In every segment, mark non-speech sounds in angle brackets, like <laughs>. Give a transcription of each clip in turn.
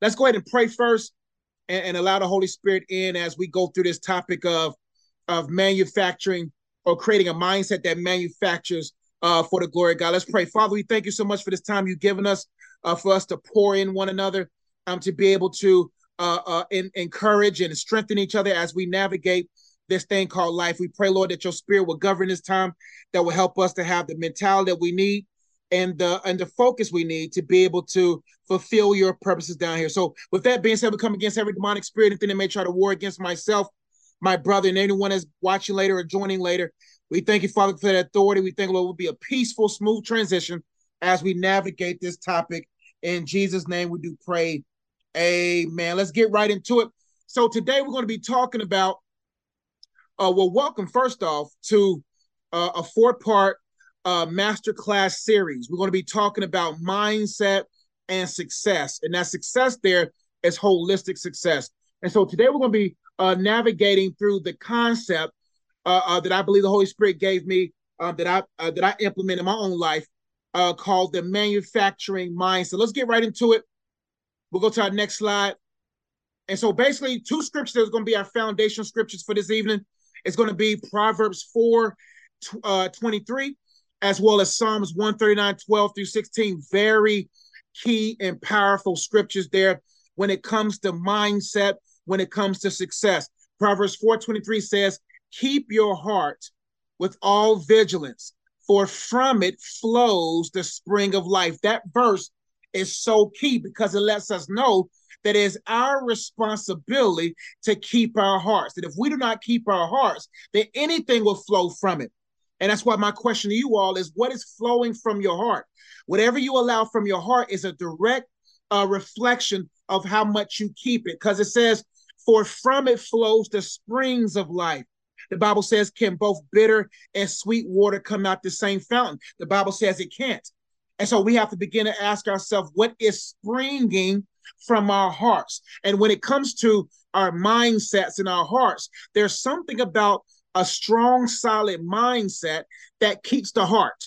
let's go ahead and pray first and, and allow the Holy Spirit in as we go through this topic of of manufacturing or creating a mindset that manufactures uh, for the glory of God. Let's pray. Father, we thank you so much for this time you've given us uh, for us to pour in one another, um, to be able to uh, uh, in, encourage and strengthen each other as we navigate this thing called life. We pray, Lord, that your spirit will govern this time, that will help us to have the mentality that we need and the and the focus we need to be able to fulfill your purposes down here. So with that being said, we come against every demonic spirit, anything that may try to war against myself, my brother, and anyone that's watching later or joining later. We thank you, Father, for that authority. We think, Lord, will be a peaceful, smooth transition as we navigate this topic. In Jesus' name, we do pray. Amen. Let's get right into it. So today we're going to be talking about, uh, well, welcome first off to uh, a four-part uh, masterclass series. We're going to be talking about mindset and success, and that success there is holistic success. And so today we're going to be uh, navigating through the concept uh, uh, that I believe the Holy Spirit gave me uh, that I uh, that I implement in my own life, uh, called the manufacturing mindset. Let's get right into it. We'll go to our next slide. And so, basically, two scriptures are going to be our foundational scriptures for this evening. It's going to be Proverbs 4 23, as well as Psalms 139, 12 through 16. Very key and powerful scriptures there when it comes to mindset, when it comes to success. Proverbs 4:23 says, "Keep your heart with all vigilance, for from it flows the spring of life." That verse is so key because it lets us know that it is our responsibility to keep our hearts. That if we do not keep our hearts, then anything will flow from it. And that's why my question to you all is what is flowing from your heart? Whatever you allow from your heart is a direct uh, reflection of how much you keep it. Because it says, For from it flows the springs of life. The Bible says, Can both bitter and sweet water come out the same fountain? The Bible says it can't. And so we have to begin to ask ourselves, what is springing from our hearts? And when it comes to our mindsets and our hearts, there's something about a strong, solid mindset that keeps the heart.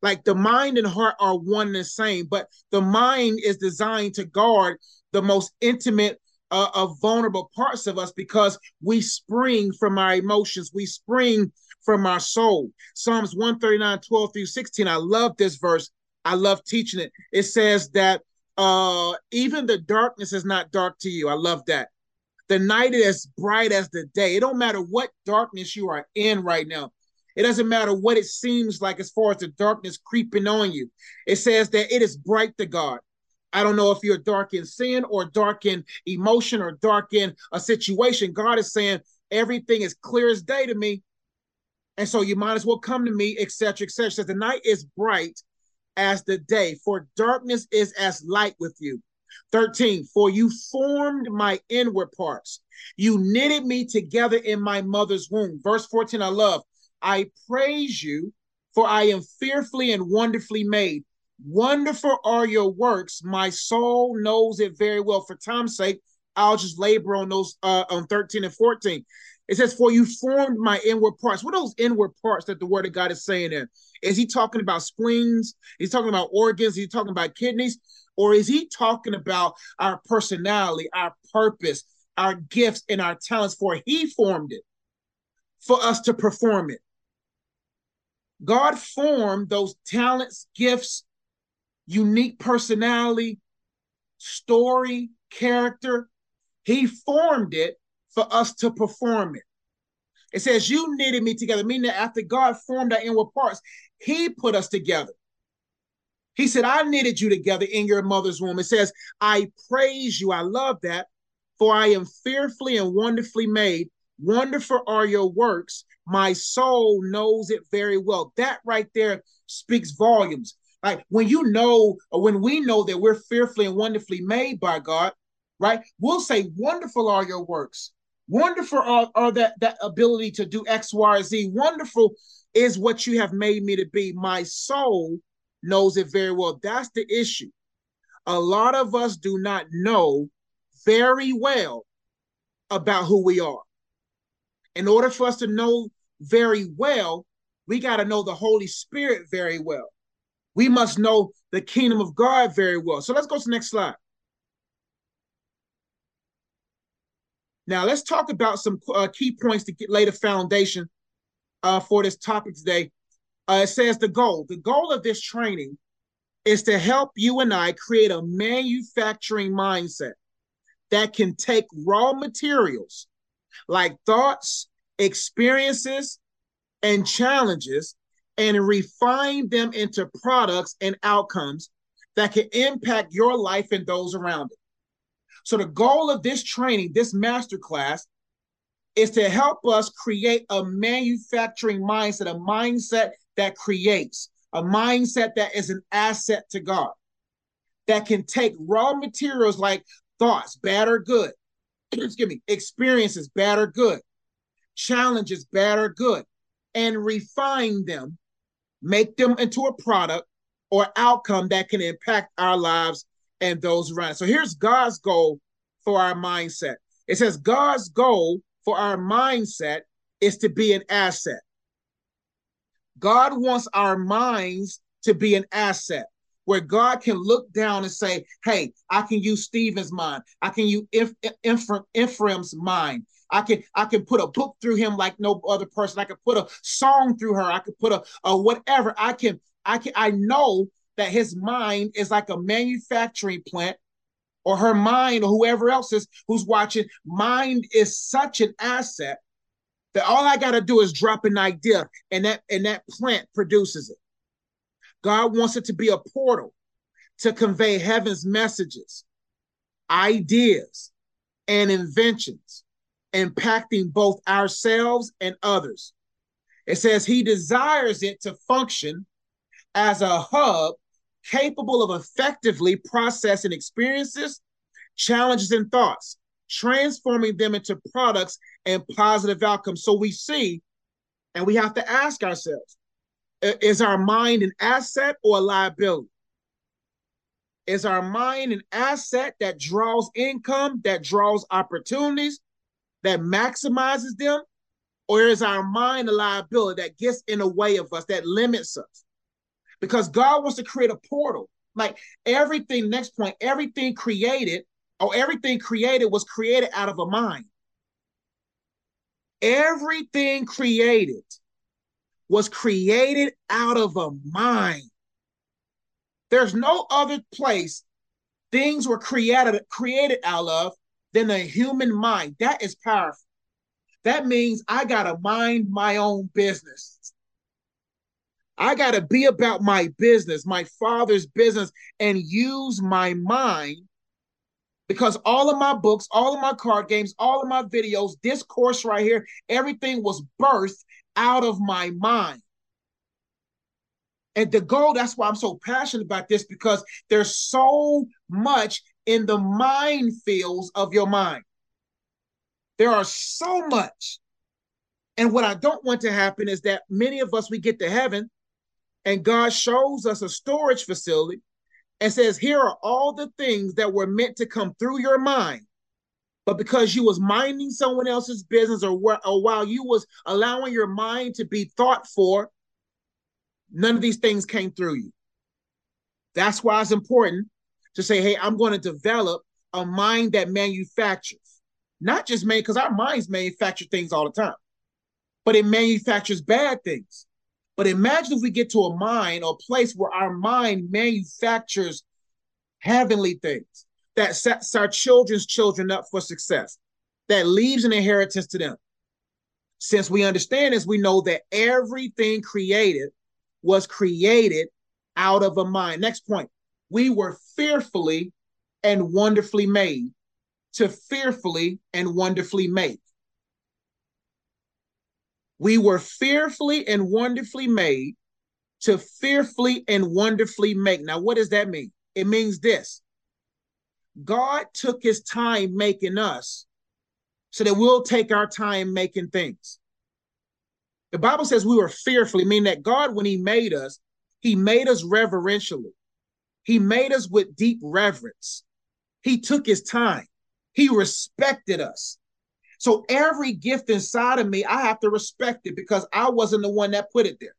Like the mind and heart are one and the same, but the mind is designed to guard the most intimate uh, of vulnerable parts of us because we spring from our emotions, we spring from our soul. Psalms 139, 12 through 16. I love this verse. I love teaching it. It says that uh even the darkness is not dark to you. I love that. The night is as bright as the day. It don't matter what darkness you are in right now. It doesn't matter what it seems like as far as the darkness creeping on you. It says that it is bright to God. I don't know if you're dark in sin or dark in emotion or dark in a situation. God is saying everything is clear as day to me. And so you might as well come to me, etc., etc. Says the night is bright as the day, for darkness is as light with you. 13, for you formed my inward parts. You knitted me together in my mother's womb. Verse 14, I love. I praise you, for I am fearfully and wonderfully made. Wonderful are your works. My soul knows it very well. For time's sake, I'll just labor on those uh, on 13 and 14. It says, For you formed my inward parts. What are those inward parts that the word of God is saying there? Is he talking about spleens? He's talking about organs? He's talking about kidneys? Or is he talking about our personality, our purpose, our gifts, and our talents? For he formed it for us to perform it. God formed those talents, gifts, unique personality, story, character. He formed it for us to perform it. It says, You knitted me together, meaning that after God formed our inward parts, He put us together. He said, I knitted you together in your mother's womb. It says, I praise you. I love that. For I am fearfully and wonderfully made. Wonderful are your works. My soul knows it very well. That right there speaks volumes. Like when you know, or when we know that we're fearfully and wonderfully made by God, right? We'll say, Wonderful are your works. Wonderful are, are that, that ability to do X, Y, Z. Wonderful is what you have made me to be. My soul knows it very well. That's the issue. A lot of us do not know very well about who we are. In order for us to know very well, we got to know the Holy Spirit very well. We must know the kingdom of God very well. So let's go to the next slide. Now, let's talk about some uh, key points to get, lay the foundation uh, for this topic today. Uh, it says the goal. The goal of this training is to help you and I create a manufacturing mindset that can take raw materials like thoughts, experiences, and challenges and refine them into products and outcomes that can impact your life and those around it. So the goal of this training, this masterclass, is to help us create a manufacturing mindset, a mindset that creates, a mindset that is an asset to God, that can take raw materials like thoughts, bad or good, <clears throat> excuse me, experiences, bad or good, challenges, bad or good, and refine them, make them into a product or outcome that can impact our lives and those around. So here's God's goal for our mindset. It says God's goal for our mindset is to be an asset. God wants our minds to be an asset where God can look down and say, Hey, I can use Stephen's mind. I can use Ephraim's mind. I can I can put a book through him like no other person. I can put a song through her. I could put a, a whatever. I can I can I know that his mind is like a manufacturing plant or her mind or whoever else is who's watching. Mind is such an asset that all I got to do is drop an idea and that and that plant produces it. God wants it to be a portal to convey heaven's messages, ideas, and inventions, impacting both ourselves and others. It says he desires it to function as a hub capable of effectively processing experiences, challenges, and thoughts, transforming them into products and positive outcomes. So we see, and we have to ask ourselves is our mind an asset or a liability? Is our mind an asset that draws income, that draws opportunities, that maximizes them? Or is our mind a liability that gets in the way of us, that limits us? Because God wants to create a portal. Like everything, next point, everything created or everything created was created out of a mind. Everything created was created out of a mind. There's no other place things were created created out of than a human mind. That is powerful. That means I got to mind my own business. I got to be about my business, my father's business, and use my mind because all of my books, all of my card games, all of my videos, this course right here, everything was birthed out of my mind. And the goal, that's why I'm so passionate about this because there's so much in the minefields of your mind. There are so much. And what I don't want to happen is that many of us, we get to heaven and God shows us a storage facility and says, Here are all the things that were meant to come through your mind but because you was minding someone else's business or, or while you was allowing your mind to be thought for none of these things came through you. That's why it's important to say hey i'm going to develop a mind that manufactures not just made because our minds manufacture things all the time but it manufactures bad things but imagine if we get to a mind or a place where our mind manufactures heavenly things that sets our children's children up for success, that leaves an inheritance to them. Since we understand this, we know that everything created was created out of a mind. Next point we were fearfully and wonderfully made to fearfully and wonderfully make. We were fearfully and wonderfully made to fearfully and wonderfully make. Now, what does that mean? It means this God took his time making us so that we'll take our time making things. The Bible says we were fearfully, meaning that God, when he made us, he made us reverentially. He made us with deep reverence. He took his time. He respected us. So every gift inside of me, I have to respect it because I wasn't the one that put it there.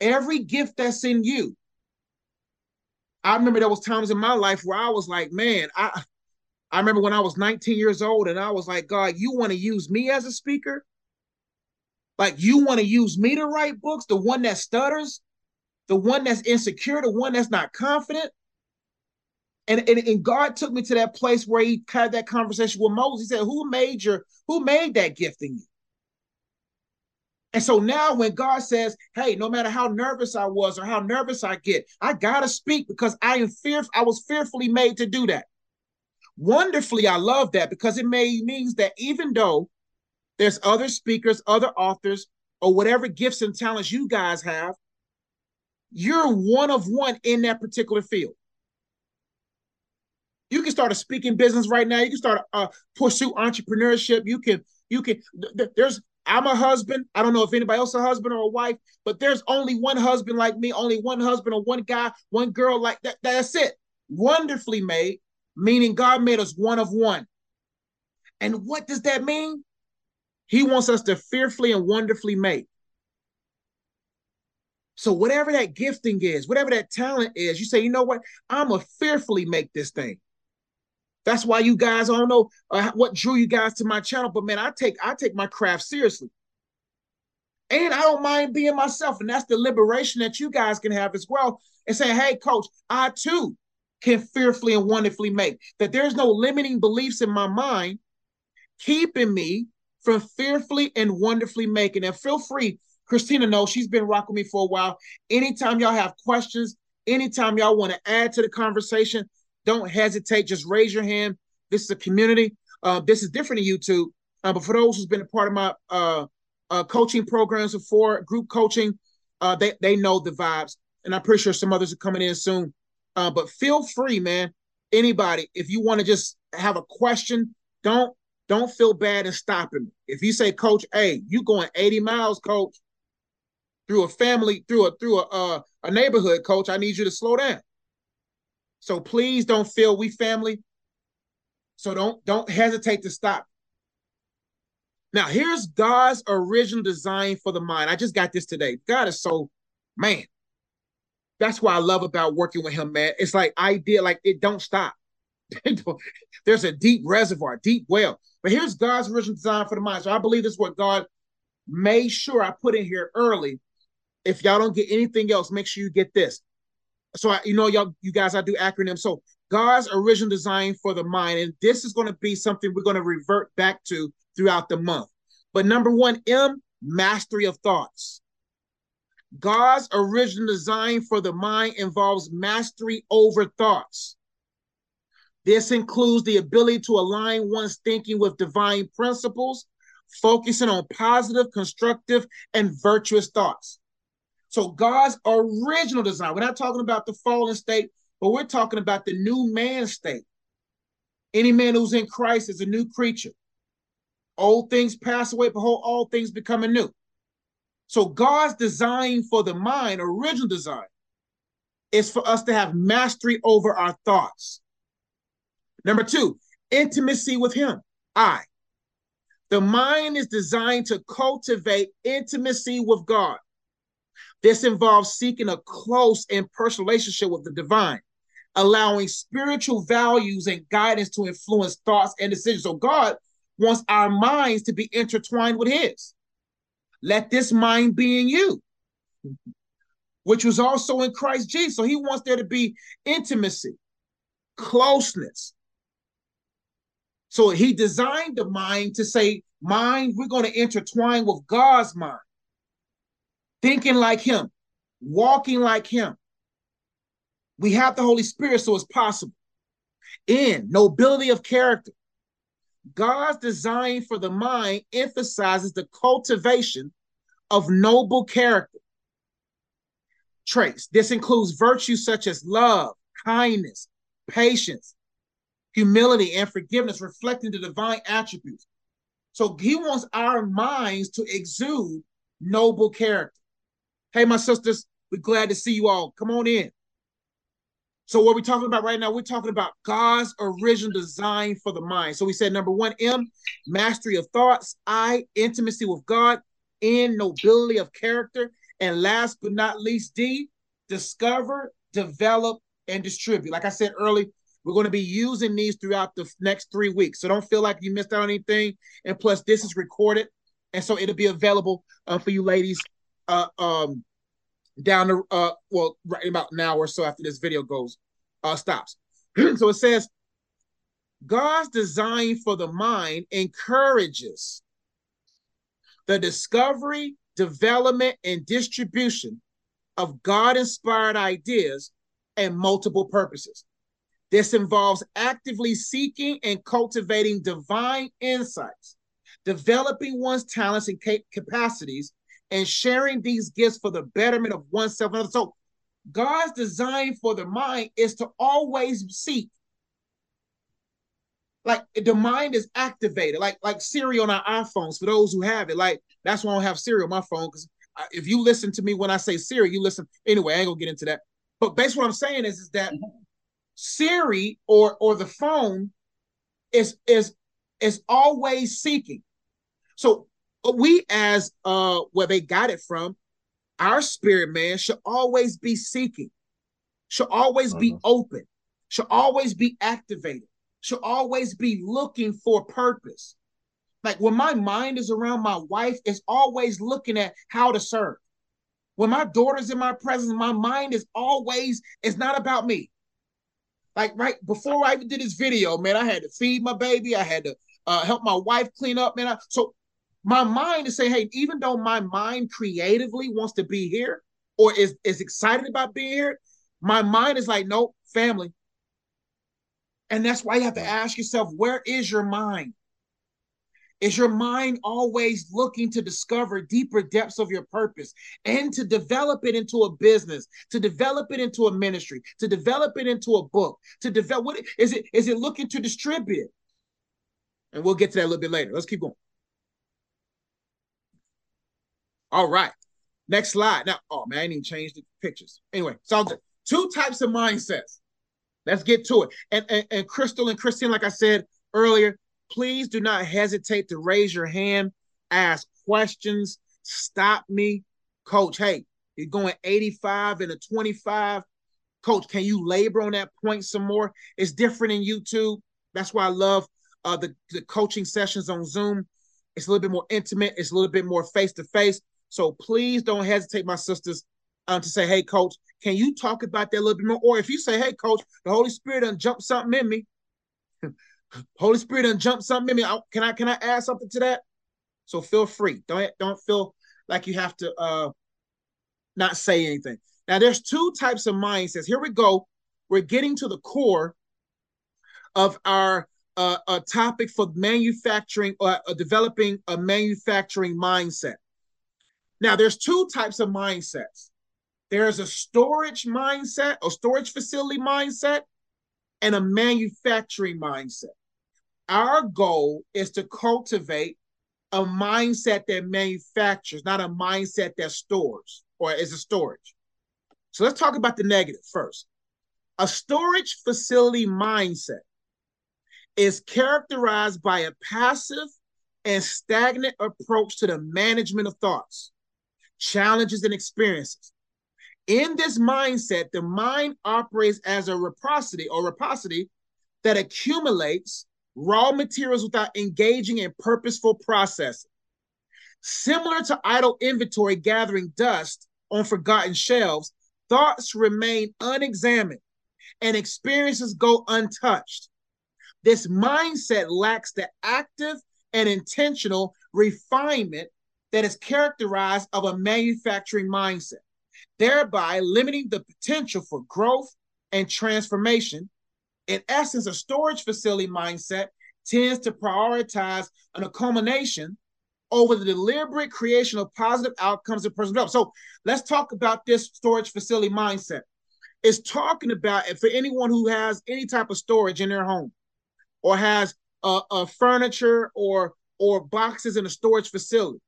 Every gift that's in you, I remember there was times in my life where I was like, man, I I remember when I was 19 years old and I was like, God, you want to use me as a speaker? Like, you want to use me to write books, the one that stutters, the one that's insecure, the one that's not confident? And, and, and God took me to that place where he had that conversation with Moses. He said, Who made your who made that gift in you? And so now when God says, Hey, no matter how nervous I was or how nervous I get, I gotta speak because I am fear, I was fearfully made to do that. Wonderfully, I love that because it may means that even though there's other speakers, other authors, or whatever gifts and talents you guys have, you're one of one in that particular field. You can start a speaking business right now. You can start a, pursue entrepreneurship. You can, you can. Th- there's. I'm a husband. I don't know if anybody else a husband or a wife, but there's only one husband like me. Only one husband or one guy, one girl like that. That's it. Wonderfully made, meaning God made us one of one. And what does that mean? He wants us to fearfully and wonderfully make. So whatever that gifting is, whatever that talent is, you say, you know what? I'm a fearfully make this thing. That's why you guys, I don't know uh, what drew you guys to my channel, but man, I take I take my craft seriously. And I don't mind being myself. And that's the liberation that you guys can have as well. And say, hey, coach, I too can fearfully and wonderfully make. That there's no limiting beliefs in my mind keeping me from fearfully and wonderfully making. And feel free, Christina knows she's been rocking me for a while. Anytime y'all have questions, anytime y'all want to add to the conversation, don't hesitate. Just raise your hand. This is a community. Uh, this is different than YouTube. Uh, but for those who's been a part of my uh, uh, coaching programs before, group coaching, uh, they they know the vibes, and I'm pretty sure some others are coming in soon. Uh, but feel free, man. Anybody, if you want to just have a question, don't don't feel bad in stopping me. If you say, Coach, hey, you going 80 miles, Coach, through a family, through a through a uh, a neighborhood, Coach, I need you to slow down. So please don't feel we family. So don't don't hesitate to stop. Now here's God's original design for the mind. I just got this today. God is so man. That's what I love about working with him, man. It's like idea, like it don't stop. <laughs> There's a deep reservoir, deep well. But here's God's original design for the mind. So I believe this is what God made sure I put in here early. If y'all don't get anything else, make sure you get this so I, you know, y'all, you guys, I do acronyms. So God's original design for the mind, and this is going to be something we're going to revert back to throughout the month. But number one, M, mastery of thoughts. God's original design for the mind involves mastery over thoughts. This includes the ability to align one's thinking with divine principles, focusing on positive, constructive, and virtuous thoughts. So God's original design, we're not talking about the fallen state, but we're talking about the new man state. Any man who's in Christ is a new creature. Old things pass away, behold, all things becoming new. So God's design for the mind, original design, is for us to have mastery over our thoughts. Number two, intimacy with Him. I. The mind is designed to cultivate intimacy with God. This involves seeking a close and personal relationship with the divine, allowing spiritual values and guidance to influence thoughts and decisions. So God wants our minds to be intertwined with His. Let this mind be in you, which was also in Christ Jesus. So He wants there to be intimacy, closeness. So He designed the mind to say, mind, we're going to intertwine with God's mind thinking like him, walking like him. We have the Holy Spirit, so it's possible. In nobility of character, God's design for the mind emphasizes the cultivation of noble character traits. This includes virtues such as love, kindness, patience, humility, and forgiveness, reflecting the divine attributes. So he wants our minds to exude noble character. Hey, my sisters, we're glad to see you all. Come on in. So, what we're talking about right now, we're talking about God's original design for the mind. So, we said number one, M, mastery of thoughts, I, intimacy with God, N, nobility of character, and last but not least, D, discover, develop, and distribute. Like I said early, We're going to be using these throughout the next three weeks. So don't feel like you missed out on anything. And plus, this is recorded. And so it'll be available uh, for you ladies uh, um, down the, uh, well, right about an hour or so after this video goes, uh, stops. <clears throat> so it says, God's design for the mind encourages the discovery, development, and distribution of God inspired ideas and multiple purposes. This involves actively seeking and cultivating divine insights, developing one's talents and capacities, and sharing these gifts for the betterment of oneself and others. So, God's design for the mind is to always seek. Like the mind is activated, like like Siri on our iPhones. For those who have it, like that's why I don't have Siri on my phone because if you listen to me when I say Siri, you listen anyway. I ain't gonna get into that. But basically, what I'm saying is, is that mm-hmm. Siri or or the phone is is is always seeking. So we as uh where they got it from, our spirit man should always be seeking, should always be uh-huh. open, should always be activated, should always be looking for purpose. Like when my mind is around my wife, it's always looking at how to serve. When my daughter's in my presence, my mind is always, it's not about me. Like right before I even did this video, man, I had to feed my baby. I had to uh, help my wife clean up, man. I, so my mind is saying, hey, even though my mind creatively wants to be here or is, is excited about being here, my mind is like, nope, family. And that's why you have to mm. ask yourself, where is your mind? Is your mind always looking to discover deeper depths of your purpose and to develop it into a business, to develop it into a ministry, to develop it into a book, to develop what is it? Is it looking to distribute? And we'll get to that a little bit later. Let's keep going. All right. Next slide. Now, oh man, I didn't even change the pictures. Anyway, so two types of mindsets. Let's get to it. And, and, and Crystal and Christine, like I said earlier, please do not hesitate to raise your hand, ask questions, stop me. Coach, hey, you're going 85 and a 25. Coach, can you labor on that point some more? It's different in YouTube. That's why I love uh, the, the coaching sessions on Zoom. It's a little bit more intimate, it's a little bit more face to face. So please don't hesitate, my sisters, um, to say, hey, coach, can you talk about that a little bit more? Or if you say, hey, coach, the Holy Spirit done jumped something in me, <laughs> Holy Spirit done jumped something in me. I, can I can I add something to that? So feel free. Don't don't feel like you have to uh not say anything. Now there's two types of mindsets. Here we go. We're getting to the core of our uh, a topic for manufacturing or uh, developing a manufacturing mindset. Now, there's two types of mindsets. There's a storage mindset, a storage facility mindset, and a manufacturing mindset. Our goal is to cultivate a mindset that manufactures, not a mindset that stores or is a storage. So let's talk about the negative first. A storage facility mindset is characterized by a passive and stagnant approach to the management of thoughts, challenges, and experiences. In this mindset, the mind operates as a reciprocity or reciprocity that accumulates raw materials without engaging in purposeful processing. Similar to idle inventory gathering dust on forgotten shelves, thoughts remain unexamined and experiences go untouched. This mindset lacks the active and intentional refinement that is characterized of a manufacturing mindset thereby limiting the potential for growth and transformation. In essence, a storage facility mindset tends to prioritize an accumulation over the deliberate creation of positive outcomes in personal development. So let's talk about this storage facility mindset. It's talking about it for anyone who has any type of storage in their home or has a, a furniture or or boxes in a storage facility.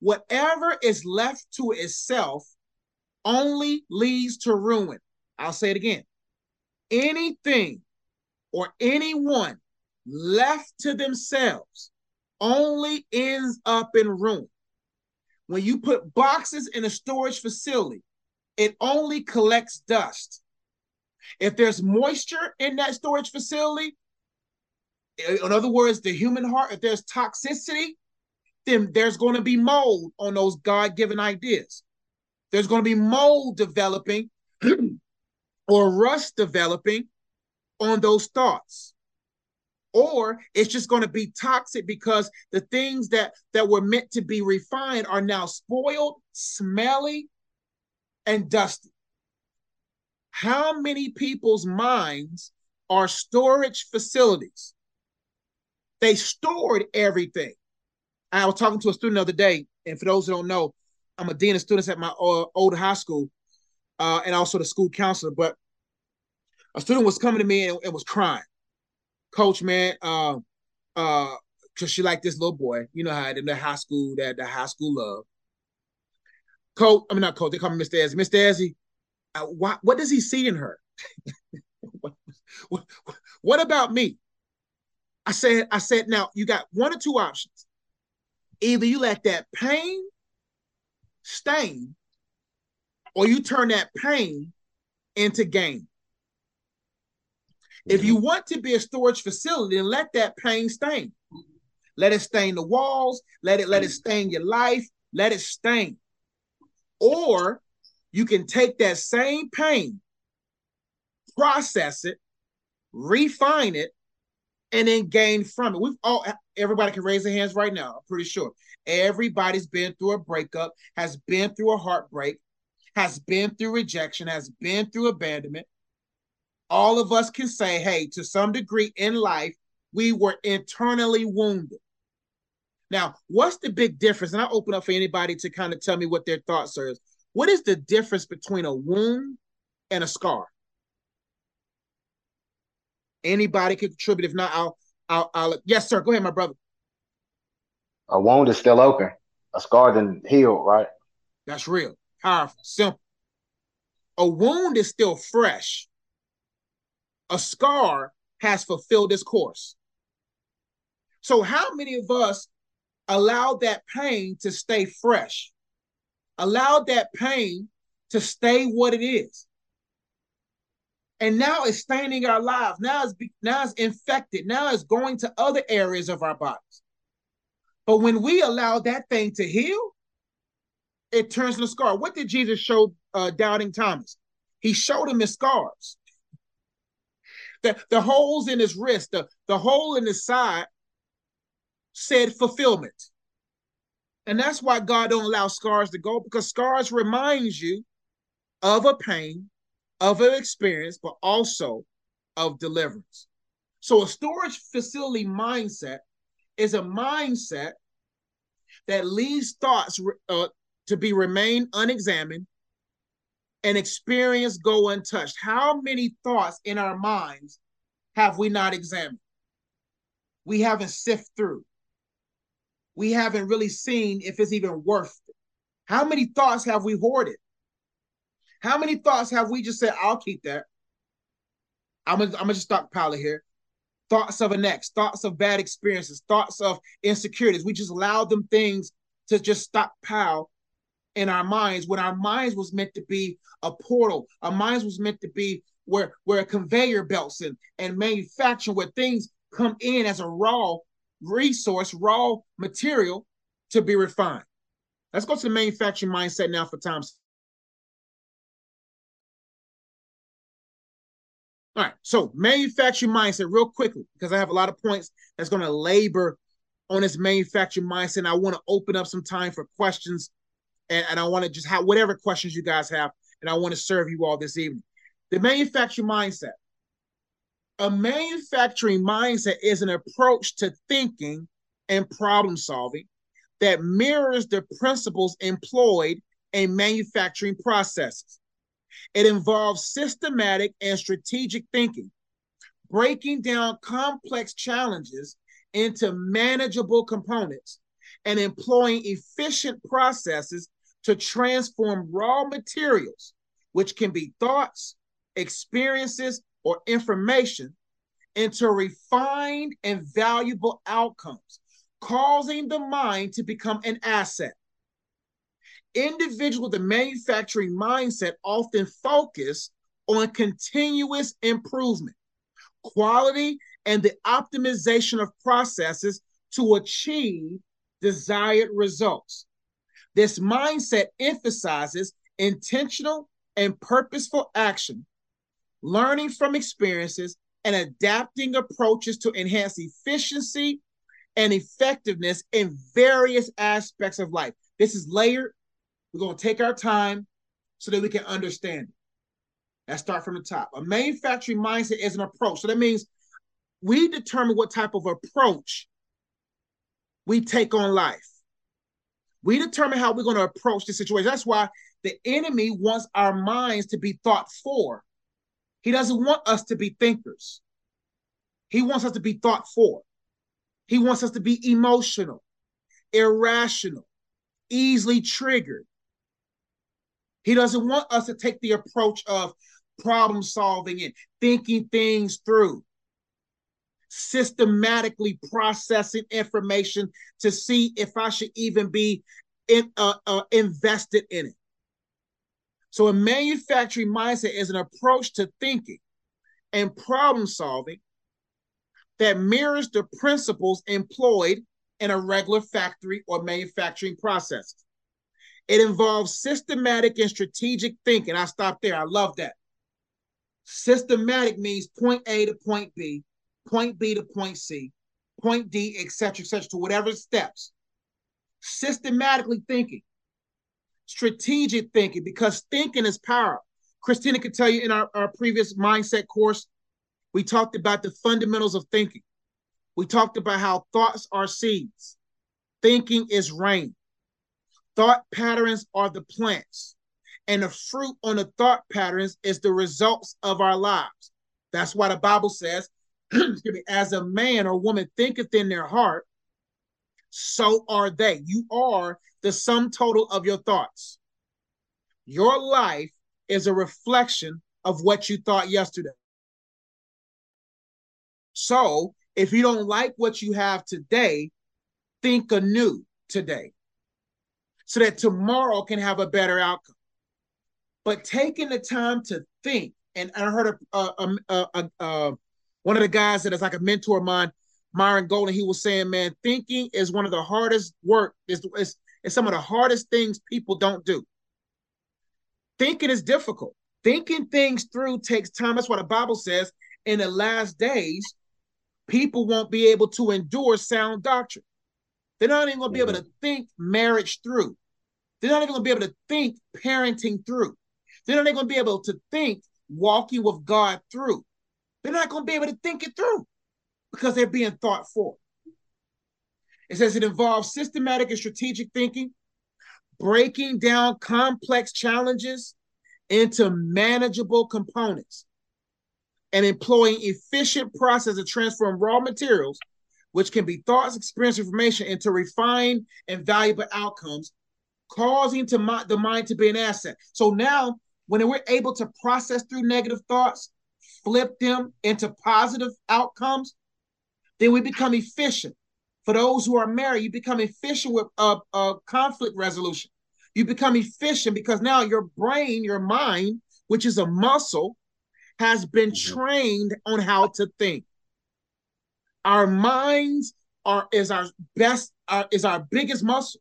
Whatever is left to itself only leads to ruin. I'll say it again. Anything or anyone left to themselves only ends up in ruin. When you put boxes in a storage facility, it only collects dust. If there's moisture in that storage facility, in other words, the human heart, if there's toxicity, then there's going to be mold on those God given ideas. There's going to be mold developing <clears throat> or rust developing on those thoughts. Or it's just going to be toxic because the things that, that were meant to be refined are now spoiled, smelly, and dusty. How many people's minds are storage facilities? They stored everything. I was talking to a student the other day, and for those who don't know, I'm a dean of students at my uh, old high school, uh, and also the school counselor. But a student was coming to me and, and was crying. Coach, man, uh, uh, because she liked this little boy. You know how in the high school that the high school love. Coach, I mean not coach. They call me Mr. Eze. Mr. Eze, uh, what what does he see in her? <laughs> what, what, what about me? I said, I said, now you got one or two options. Either you let that pain stain, or you turn that pain into gain. If you mm-hmm. want to be a storage facility, then let that pain stain. Let it stain the walls, let it let it mm. stain your life, let it stain. Or you can take that same pain, process it, refine it, and then gain from it. We've all everybody can raise their hands right now. I'm pretty sure everybody's been through a breakup, has been through a heartbreak, has been through rejection, has been through abandonment. All of us can say, hey, to some degree in life, we were internally wounded. Now, what's the big difference? And I open up for anybody to kind of tell me what their thoughts are. What is the difference between a wound and a scar? Anybody can contribute. If not, I'll, I'll, I'll. Yes, sir. Go ahead, my brother. A wound is still open. A scar didn't heal, right? That's real. Powerful. Simple. A wound is still fresh. A scar has fulfilled its course. So, how many of us allow that pain to stay fresh? Allow that pain to stay what it is and now it's staining our lives. Now it's now it's infected. Now it's going to other areas of our bodies. But when we allow that thing to heal, it turns into scar. What did Jesus show uh, doubting Thomas? He showed him his scars. The, the holes in his wrist, the, the hole in his side said fulfillment. And that's why God don't allow scars to go because scars reminds you of a pain of an experience, but also of deliverance. So, a storage facility mindset is a mindset that leaves thoughts uh, to be remain unexamined and experience go untouched. How many thoughts in our minds have we not examined? We haven't sifted through. We haven't really seen if it's even worth it. How many thoughts have we hoarded? How many thoughts have we just said, I'll keep that? I'm gonna, I'm gonna just stockpile it here. Thoughts of an ex, thoughts of bad experiences, thoughts of insecurities. We just allow them things to just stockpile in our minds when our minds was meant to be a portal. Our minds was meant to be where where a conveyor belts and, and manufacturing where things come in as a raw resource, raw material to be refined. Let's go to the manufacturing mindset now for time's All right, so manufacturing mindset, real quickly, because I have a lot of points that's going to labor on this manufacturing mindset. And I want to open up some time for questions, and, and I want to just have whatever questions you guys have, and I want to serve you all this evening. The manufacturing mindset. A manufacturing mindset is an approach to thinking and problem solving that mirrors the principles employed in manufacturing processes. It involves systematic and strategic thinking, breaking down complex challenges into manageable components, and employing efficient processes to transform raw materials, which can be thoughts, experiences, or information, into refined and valuable outcomes, causing the mind to become an asset individuals with a manufacturing mindset often focus on continuous improvement, quality, and the optimization of processes to achieve desired results. This mindset emphasizes intentional and purposeful action, learning from experiences, and adapting approaches to enhance efficiency and effectiveness in various aspects of life. This is layered. We're going to take our time so that we can understand it. Let's start from the top. A manufacturing mindset is an approach. So that means we determine what type of approach we take on life. We determine how we're going to approach the situation. That's why the enemy wants our minds to be thought for. He doesn't want us to be thinkers. He wants us to be thought for. He wants us to be emotional, irrational, easily triggered. He doesn't want us to take the approach of problem solving and thinking things through systematically processing information to see if I should even be in, uh, uh, invested in it. So, a manufacturing mindset is an approach to thinking and problem solving that mirrors the principles employed in a regular factory or manufacturing process. It involves systematic and strategic thinking. I stop there. I love that. Systematic means point A to point B point B to point C, point D, etc., etc., to whatever steps. Systematically thinking, strategic thinking, because thinking is power. Christina could tell you in our, our previous mindset course, we talked about the fundamentals of thinking. We talked about how thoughts are seeds, thinking is rain, thought patterns are the plants, and the fruit on the thought patterns is the results of our lives. That's why the Bible says <clears throat> as a man or woman thinketh in their heart, so are they. You are the sum total of your thoughts. Your life is a reflection of what you thought yesterday. So if you don't like what you have today, think anew today so that tomorrow can have a better outcome. But taking the time to think, and I heard a, a, a, a, one of the guys that is like a mentor of mine, Myron Golden, he was saying, man, thinking is one of the hardest work. It's some of the hardest things people don't do. Thinking is difficult. Thinking things through takes time. That's what the Bible says. In the last days, people won't be able to endure sound doctrine. They're not even going to be able to think marriage through. They're not even going to be able to think parenting through. They're not even going to be able to think walking with God through. They're not going to be able to think it through because they're being thought for. It says it involves systematic and strategic thinking, breaking down complex challenges into manageable components, and employing efficient process to transform raw materials, which can be thoughts, experience, information, into refined and valuable outcomes, causing to the mind to be an asset. So now, when we're able to process through negative thoughts, flip them into positive outcomes, then we become efficient. For those who are married, you become efficient with uh, uh, conflict resolution. You become efficient because now your brain, your mind, which is a muscle, has been mm-hmm. trained on how to think. Our minds are is our best, uh, is our biggest muscle.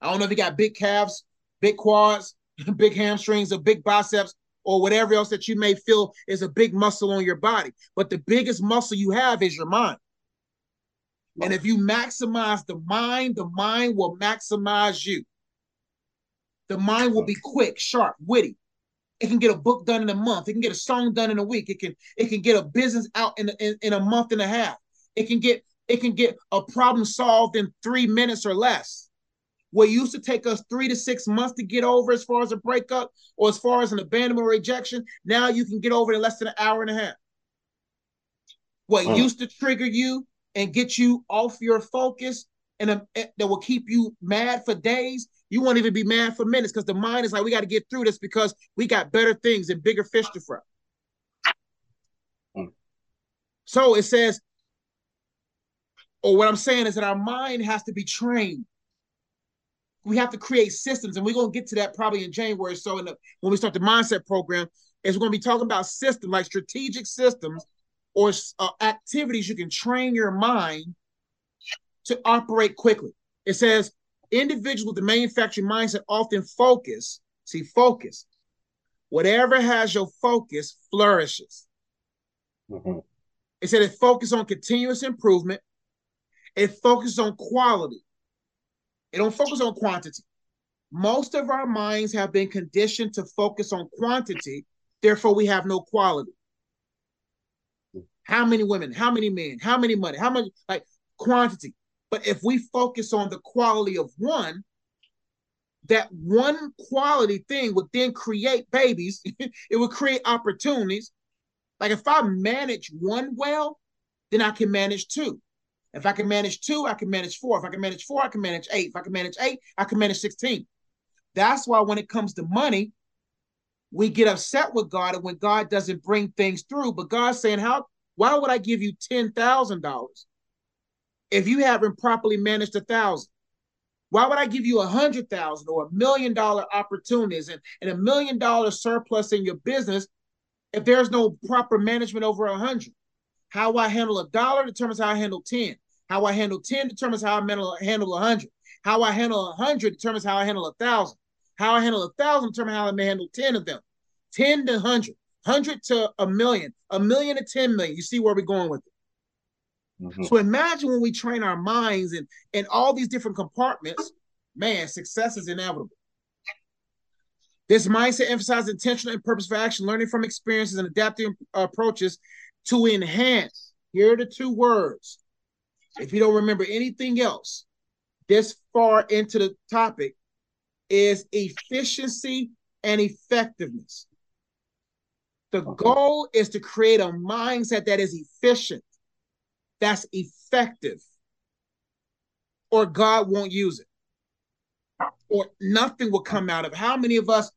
I don't know if you got big calves, big quads, <laughs> big hamstrings, or big biceps, or whatever else that you may feel is a big muscle on your body. But the biggest muscle you have is your mind. And if you maximize the mind, the mind will maximize you. The mind will be quick, sharp, witty. It can get a book done in a month. It can get a song done in a week. It can it can get a business out in, in, in a month and a half. It can get it can get a problem solved in three minutes or less. What used to take us three to six months to get over as far as a breakup or as far as an abandonment or rejection, now you can get over in less than an hour and a half. What huh. used to trigger you and get you off your focus and uh, that will keep you mad for days, you won't even be mad for minutes because the mind is like, we got to get through this because we got better things and bigger fish to fry. So it says, or what I'm saying is that our mind has to be trained we have to create systems, and we're gonna get to that probably in January. So, in the, when we start the mindset program, is we're to be talking about systems like strategic systems or uh, activities you can train your mind to operate quickly. It says individuals with the manufacturing mindset often focus, see, focus. Whatever has your focus flourishes. Mm-hmm. It said it focuses on continuous improvement. It focuses on quality. It don't focus on quantity. Most of our minds have been conditioned to focus on quantity, therefore we have no quality. How many women? How many men? How many money? How much like quantity? But if we focus on the quality of one, that one quality thing would then create babies. <laughs> it would create opportunities. Like if I manage one well, then I can manage two. If I can manage two, I can manage four. If I can manage four, I can manage eight. If I can manage eight, I can manage 16. That's why when it comes to money, we get upset with God and when God doesn't bring things through. But God's saying, How why would I give you ten thousand dollars if you haven't properly managed a thousand? Why would I give you a hundred thousand or a million dollar opportunities and, and a million dollar surplus in your business if there's no proper management over a hundred? How I handle a dollar determines how I handle 10. How I handle 10 determines how I handle, handle 100. How I handle a 100 determines how I handle a 1,000. How I handle a 1,000 determines how I handle 10 of them. 10 to 100, 100 to a million, a million to 10 million. You see where we're going with it. Mm-hmm. So imagine when we train our minds in, in all these different compartments, man, success is inevitable. This mindset emphasizes intentional and purposeful action, learning from experiences and adapting approaches to enhance. Here are the two words. If you don't remember anything else, this far into the topic is efficiency and effectiveness. The goal is to create a mindset that is efficient, that's effective, or God won't use it, or nothing will come out of it. How many of us,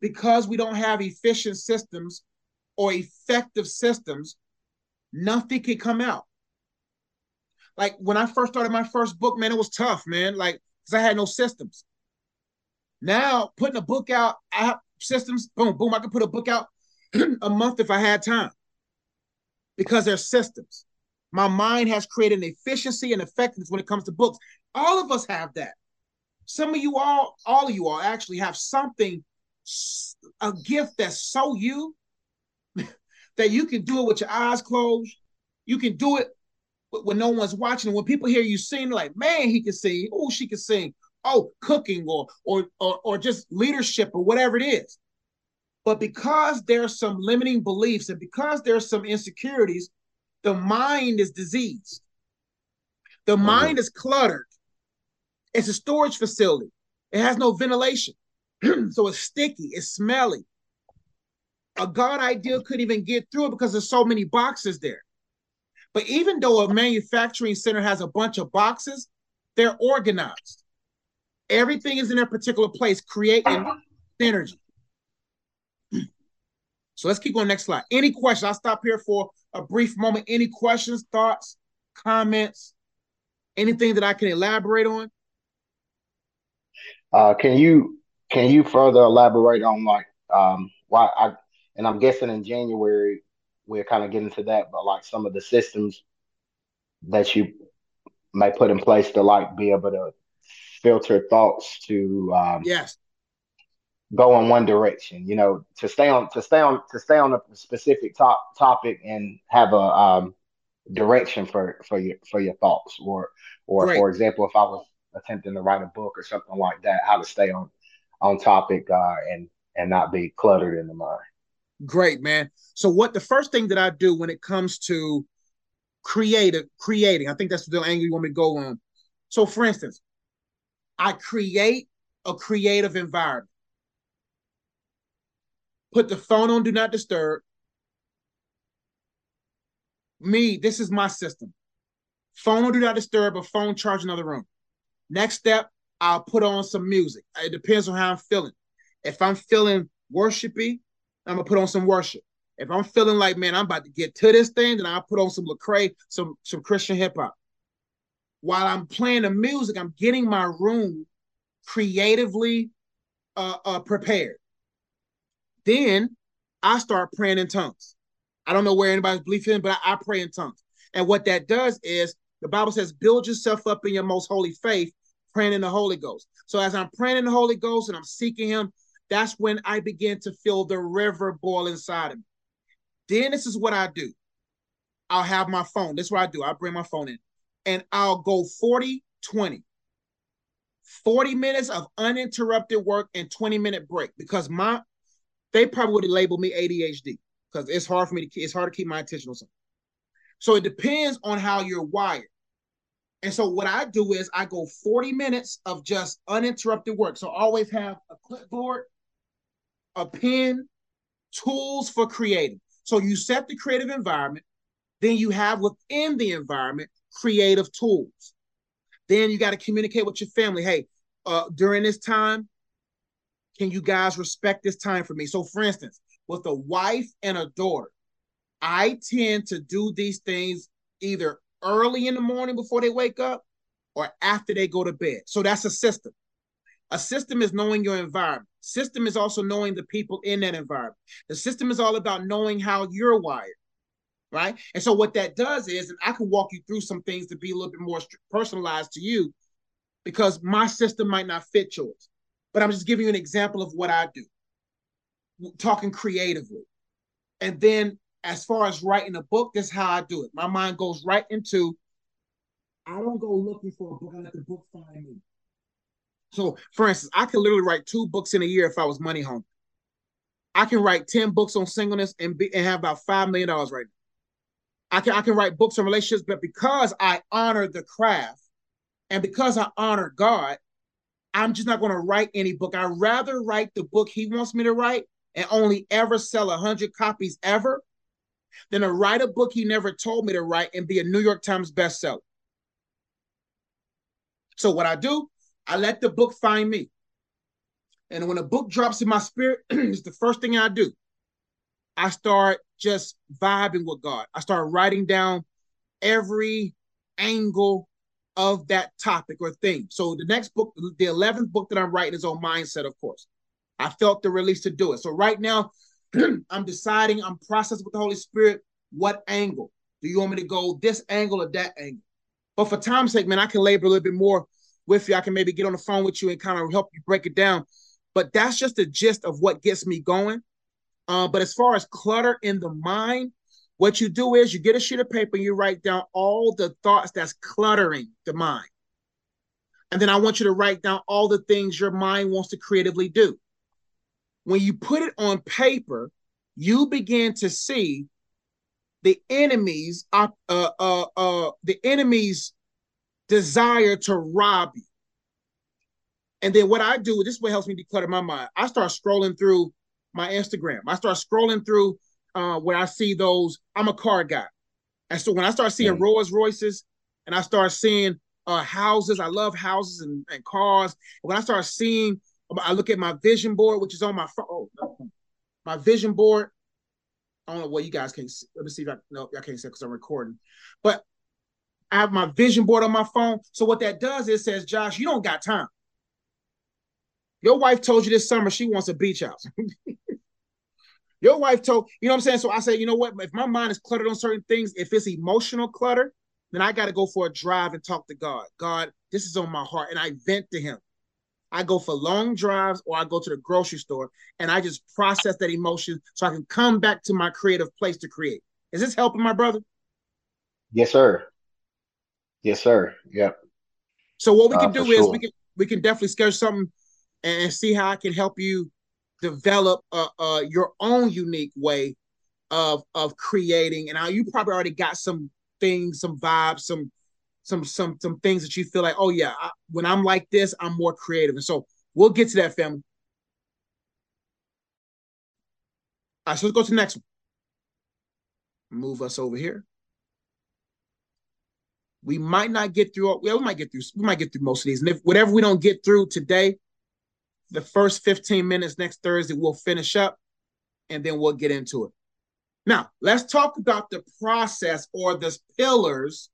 because we don't have efficient systems or effective systems, nothing can come out. Like when I first started my first book, man, it was tough, man. Like, because I had no systems. Now, putting a book out, I have systems, boom, boom, I could put a book out <clears throat> a month if I had time. Because there's systems. My mind has created an efficiency and effectiveness when it comes to books. All of us have that. Some of you all, all of you all actually have something, a gift that's so you <laughs> that you can do it with your eyes closed. You can do it when no one's watching. When people hear you sing, like, man, he can sing. Oh, she can sing. Oh, cooking or, or or or just leadership or whatever it is. But because there's some limiting beliefs and because there's some insecurities, the mind is diseased. The mm-hmm. mind is cluttered. It's a storage facility. It has no ventilation. <clears throat> so it's sticky, it's smelly a God idea couldn't even get through it because there's so many boxes there. But even though a manufacturing center has a bunch of boxes, they're organized. Everything is in a particular place, creating energy. <clears throat> So let's keep going next slide. Any questions? I'll stop here for a brief moment. Any questions, thoughts, comments, anything that I can elaborate on? Uh, can you can you further elaborate on like um, why I and I'm guessing in January we're kind of getting to that, but like some of the systems that you may put in place to like be able to filter thoughts to um, yes go in one direction you know to stay on to stay on to stay on a specific top topic and have a um, direction for for your for your thoughts or or for example if i was attempting to write a book or something like that how to stay on on topic uh, and and not be cluttered in the mind Great, man. So what the first thing that I do when it comes to creative creating, I think that's the angle you want me to go on. So for instance, I create a creative environment. Put the phone on do not disturb. Me, this is my system. Phone on do not disturb, but phone charge another room. Next step, I'll put on some music. It depends on how I'm feeling. If I'm feeling worshipy, I'm gonna put on some worship. If I'm feeling like, man, I'm about to get to this thing, then I'll put on some Lecrae, some some Christian hip hop. While I'm playing the music, I'm getting my room creatively uh, uh, prepared. Then I start praying in tongues. I don't know where anybody's believing, but I, I pray in tongues. And what that does is the Bible says, build yourself up in your most holy faith, praying in the Holy Ghost. So as I'm praying in the Holy Ghost and I'm seeking Him, that's when I begin to feel the river boil inside of me. Then this is what I do. I'll have my phone. This is what I do. I bring my phone in and I'll go 40 20. 40 minutes of uninterrupted work and 20 minute break because my they probably would have labeled me ADHD because it's hard for me to it's hard to keep my attention on something. So it depends on how you're wired. And so what I do is I go 40 minutes of just uninterrupted work. So I always have a clipboard, a pen, tools for creating. So you set the creative environment, then you have within the environment creative tools. Then you got to communicate with your family. Hey, uh, during this time, can you guys respect this time for me? So, for instance, with a wife and a daughter, I tend to do these things either early in the morning before they wake up or after they go to bed. So that's a system. A system is knowing your environment. System is also knowing the people in that environment. The system is all about knowing how you're wired right? And so what that does is, and I can walk you through some things to be a little bit more personalized to you, because my system might not fit yours. But I'm just giving you an example of what I do, talking creatively. And then as far as writing a book, this is how I do it. My mind goes right into, I don't go looking for a book, I let the book find me. So, for instance, I could literally write two books in a year if I was money hungry. I can write 10 books on singleness and, be, and have about $5 million right now. I can I can write books on relationships, but because I honor the craft and because I honor God, I'm just not going to write any book. I'd rather write the book he wants me to write and only ever sell a hundred copies ever than to write a book he never told me to write and be a New York Times bestseller. So what I do, I let the book find me. And when a book drops in my spirit, <clears throat> it's the first thing I do. I start just vibing with God. I start writing down every angle of that topic or thing. So the next book, the 11th book that I'm writing is on mindset, of course. I felt the release to do it. So right now, <clears throat> I'm deciding, I'm processing with the Holy Spirit what angle. Do you want me to go this angle or that angle? But for time's sake, man, I can labor a little bit more with you. I can maybe get on the phone with you and kind of help you break it down. But that's just the gist of what gets me going. Uh, but as far as clutter in the mind, what you do is you get a sheet of paper and you write down all the thoughts that's cluttering the mind. And then I want you to write down all the things your mind wants to creatively do. When you put it on paper, you begin to see the enemy's uh, uh, uh, the enemy's desire to rob you. And then what I do, this what helps me declutter my mind. I start scrolling through my Instagram. I start scrolling through uh, where I see those. I'm a car guy, and so when I start seeing mm-hmm. Rolls Royces and I start seeing uh, houses, I love houses and, and cars. When I start seeing, I look at my vision board, which is on my phone. Oh, my vision board. I don't know what you guys can see. Let me see if I no, I can't see because I'm recording. But I have my vision board on my phone. So what that does is says, Josh, you don't got time. Your wife told you this summer she wants a beach house. <laughs> Your wife told, you know what I'm saying? So I say, you know what? If my mind is cluttered on certain things, if it's emotional clutter, then I got to go for a drive and talk to God. God, this is on my heart. And I vent to him. I go for long drives or I go to the grocery store and I just process that emotion so I can come back to my creative place to create. Is this helping my brother? Yes, sir. Yes, sir. Yep. So what we can uh, do is sure. we can we can definitely schedule something and see how I can help you develop uh, uh, your own unique way of of creating. And you probably already got some things, some vibes, some some some some things that you feel like, oh yeah, I, when I'm like this, I'm more creative. And so we'll get to that, family. All right, so let's go to the next one. Move us over here. We might not get through. Well, we might get through. We might get through most of these. And if whatever we don't get through today, the first 15 minutes next Thursday, we'll finish up and then we'll get into it. Now, let's talk about the process or the pillars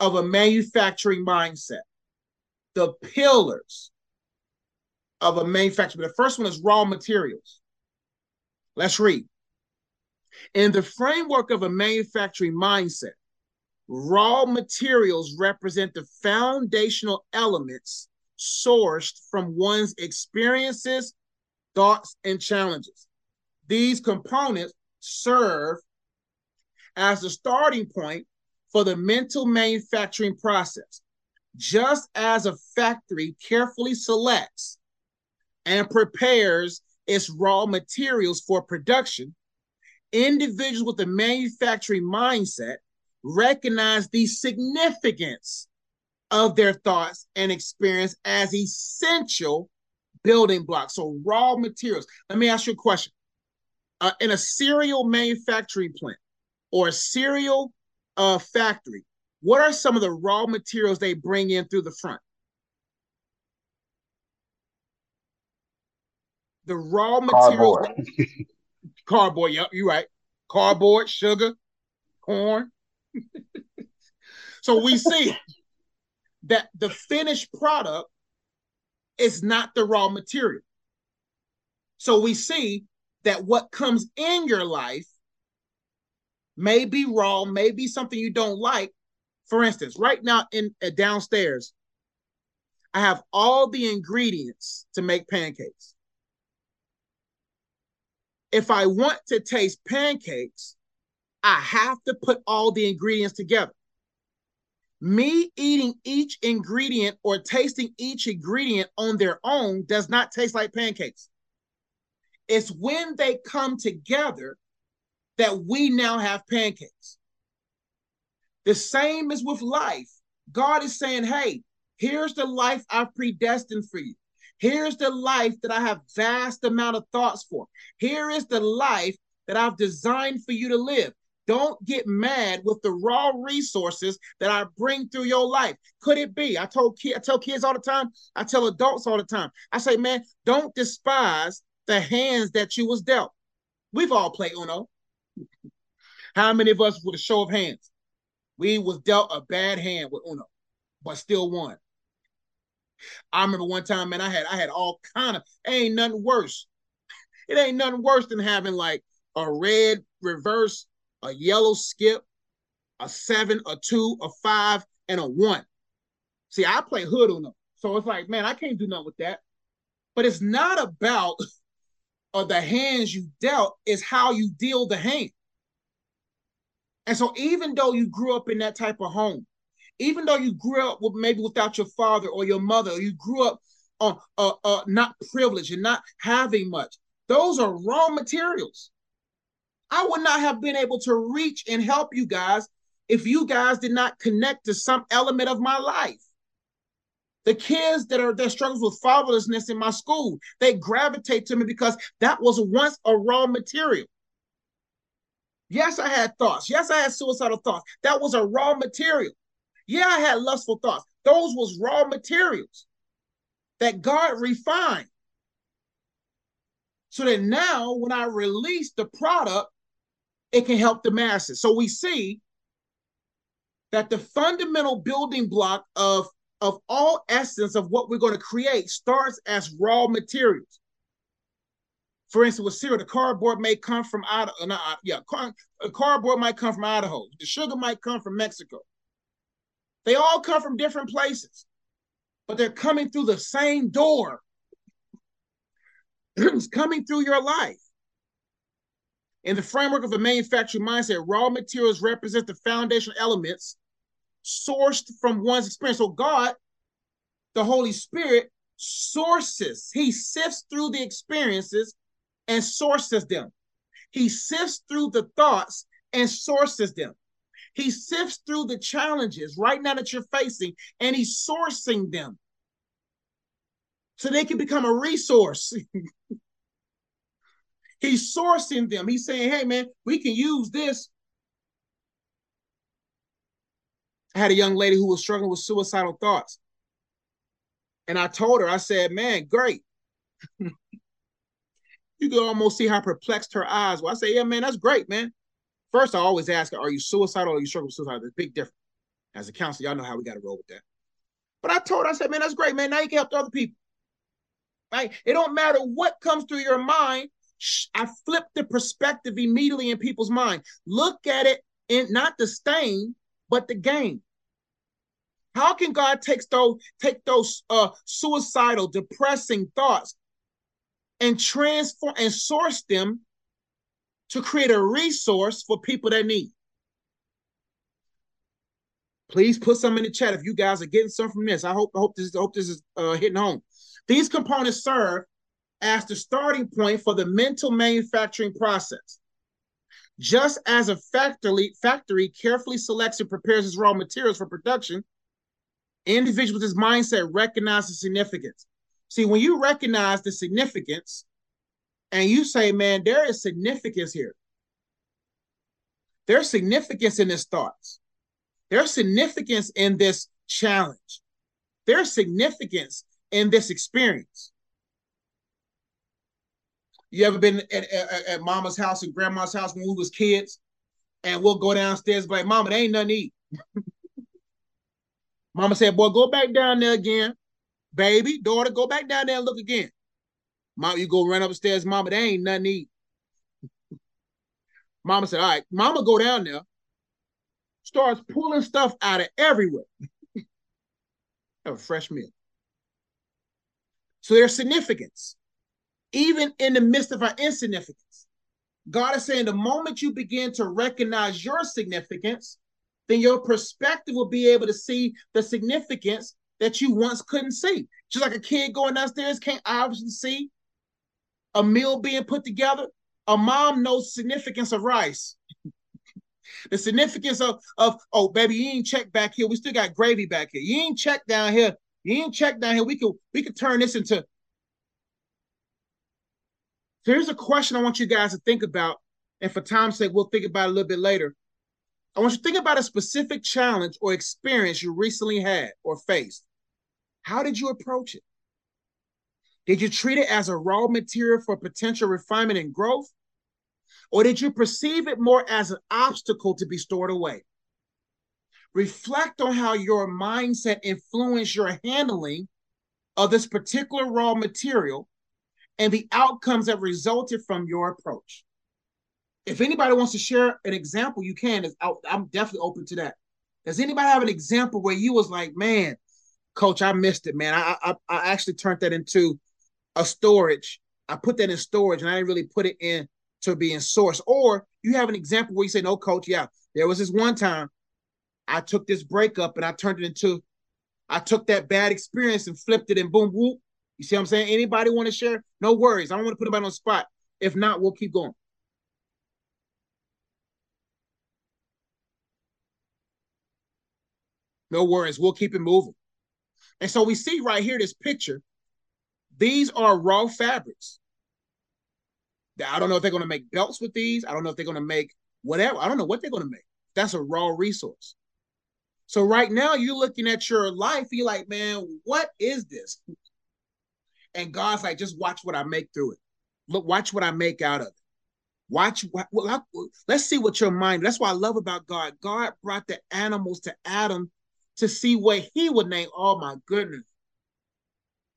of a manufacturing mindset. The pillars of a manufacturing. The first one is raw materials. Let's read. In the framework of a manufacturing mindset, raw materials represent the foundational elements sourced from one's experiences, thoughts, and challenges. These components serve as the starting point for the mental manufacturing process. Just as a factory carefully selects and prepares its raw materials for production, individuals with a manufacturing mindset recognize the significance of their thoughts and experience as essential building blocks. So, raw materials. Let me ask you a question. Uh, in a cereal manufacturing plant or a cereal uh, factory, what are some of the raw materials they bring in through the front? The raw materials. Cardboard. <laughs> cardboard. Yep, you're right. Cardboard, sugar, corn. <laughs> so we see that the finished product is not the raw material. So we see that what comes in your life may be raw, may be something you don't like. For instance, right now in uh, downstairs, I have all the ingredients to make pancakes. If I want to taste pancakes, I have to put all the ingredients together. Me eating each ingredient or tasting each ingredient on their own does not taste like pancakes. It's when they come together that we now have pancakes. The same is with life. God is saying, hey, here's the life I've predestined for you. Here's the life that I have vast amount of thoughts for. Here is the life that I've designed for you to live. Don't get mad with the raw resources that I bring through your life. Could it be? I told I tell kids all the time, I tell adults all the time. I say, man, don't despise the hands that you was dealt. We've all played Uno. How many of us, with a show of hands, we was dealt a bad hand with Uno, but still won? I remember one time, man, I had I had all kind of ain't nothing worse. <laughs> It ain't nothing worse than having like a red reverse a yellow skip, a seven, a two, a five, and a one. See, I play hood on them. So it's like, man, I can't do nothing with that. But it's not about <laughs> uh, the hands you dealt, it's how you deal the hand. And so even though you grew up in that type of home, even though you grew up with maybe without your father or your mother, or you grew up on uh, uh, not privileged and not having much, those are raw materials. I would not have been able to reach and help you guys if you guys did not connect to some element of my life. The kids that are that struggles with fatherlessness in my school, they gravitate to me because that was once a raw material. Yes, I had thoughts. Yes, I had suicidal thoughts. That was a raw material. Yeah, I had lustful thoughts. Those was raw materials that God refined. So that now when I release the product, it can help the masses. So we see that the fundamental building block of, of all essence of what we're going to create starts as raw materials. For instance, with cereal, the cardboard may come from Idaho. Uh, not, uh, yeah, car, cardboard might come from Idaho. The sugar might come from Mexico. They all come from different places, but they're coming through the same door. <clears throat> it's coming through your life. In the framework of a manufacturing mindset, raw materials represent the foundational elements sourced from one's experience. So God, the Holy Spirit, sources, he sifts through the experiences and sources them. He sifts through the thoughts and sources them. He sifts through the challenges right now that you're facing and he's sourcing them so they can become a resource. <laughs> He's sourcing them. He's saying, hey, man, we can use this. I had a young lady who was struggling with suicidal thoughts. And I told her, I said, man, great. <laughs> you can almost see how perplexed her eyes were. I say, yeah, man, that's great, man. First, I always ask are you suicidal or are you struggling with suicide? There's a big difference. As a counselor, y'all know how we got to roll with that. But I told her, I said, man, that's great, man. Now you can help other people. Right? It don't matter what comes through your mind I flip the perspective immediately in people's mind. Look at it in not the stain, but the gain. How can God take those take those uh, suicidal, depressing thoughts and transform and source them to create a resource for people that need? Please put some in the chat if you guys are getting some from this. I hope I hope this I hope this is uh, hitting home. These components serve as the starting point for the mental manufacturing process. Just as a factory, factory carefully selects and prepares its raw materials for production, individuals with this mindset recognize the significance. See, when you recognize the significance and you say, man, there is significance here. There's significance in this thoughts. There's significance in this challenge. There's significance in this experience. You ever been at, at, at, mama's house and grandma's house when we was kids, and we'll go downstairs and be like, "Mama, there ain't nothing to eat." <laughs> Mama said, "Boy, go back down there again, baby, daughter, go back down there and look again." Mom, you go run upstairs, Mama, there ain't nothing to eat. <laughs> Mama said, "All right, Mama, go down there." Starts pulling stuff out of everywhere. <laughs> Have a fresh meal. So there's significance, even in the midst of our insignificance. God is saying the moment you begin to recognize your significance, then your perspective will be able to see the significance that you once couldn't see. Just like a kid going downstairs can't obviously see a meal being put together. A mom knows the significance of rice. <laughs> the significance of, of, oh, baby, you ain't checked back here. We still got gravy back here. You ain't checked down here. You ain't check down here. We could we could turn this into. So here's a question I want you guys to think about, and for time's sake, we'll think about it a little bit later. I want you to think about a specific challenge or experience you recently had or faced. How did you approach it? Did you treat it as a raw material for potential refinement and growth? Or did you perceive it more as an obstacle to be stored away? reflect on how your mindset influenced your handling of this particular raw material and the outcomes that resulted from your approach. If anybody wants to share an example, you can. I'm definitely open to that. Does anybody have an example where you was like, man, coach, I missed it, man. I, I, I actually turned that into a storage. I put that in storage and I didn't really put it in to being source. Or you have an example where you say, no, coach, yeah, there was this one time I took this breakup and I turned it into, I took that bad experience and flipped it and boom, whoop. You see what I'm saying? Anybody want to share? No worries. I don't want to put anybody on the spot. If not, we'll keep going. No worries. We'll keep it moving. And so we see right here this picture. These are raw fabrics. I don't know if they're going to make belts with these. I don't know if they're going to make whatever. I don't know what they're going to make. That's a raw resource. So right now you're looking at your life, you're like, man, what is this? And God's like, just watch what I make through it. Look, watch what I make out of it. Watch what well, let's see what your mind. That's what I love about God. God brought the animals to Adam to see what he would name. Oh my goodness.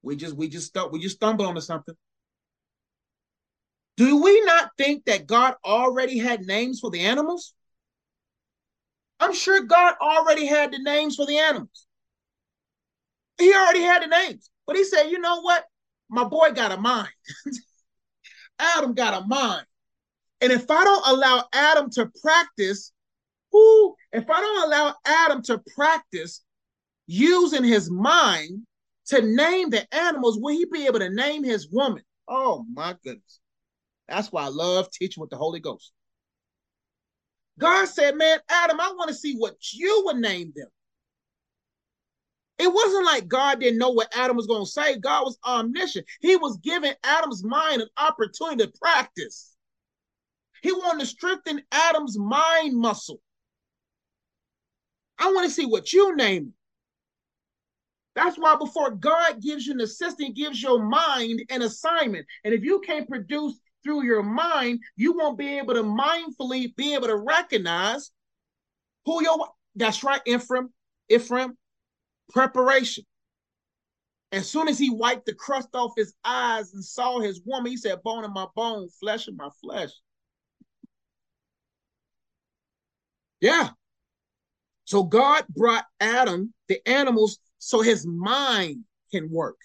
We just we just we just stumbled onto something. Do we not think that God already had names for the animals? I'm sure God already had the names for the animals. He already had the names. But he said, you know what? My boy got a mind. <laughs> Adam got a mind. And if I don't allow Adam to practice, who, if I don't allow Adam to practice using his mind to name the animals, will he be able to name his woman? Oh my goodness. That's why I love teaching with the Holy Ghost. God said, Man, Adam, I want to see what you would name them. It wasn't like God didn't know what Adam was going to say. God was omniscient. He was giving Adam's mind an opportunity to practice. He wanted to strengthen Adam's mind muscle. I want to see what you name. That's why before God gives you an assistant, gives your mind an assignment. And if you can't produce through your mind, you won't be able to mindfully be able to recognize who your that's right, Ephraim, Ephraim, preparation. As soon as he wiped the crust off his eyes and saw his woman, he said, Bone of my bone, flesh of my flesh. Yeah. So God brought Adam the animals so his mind can work.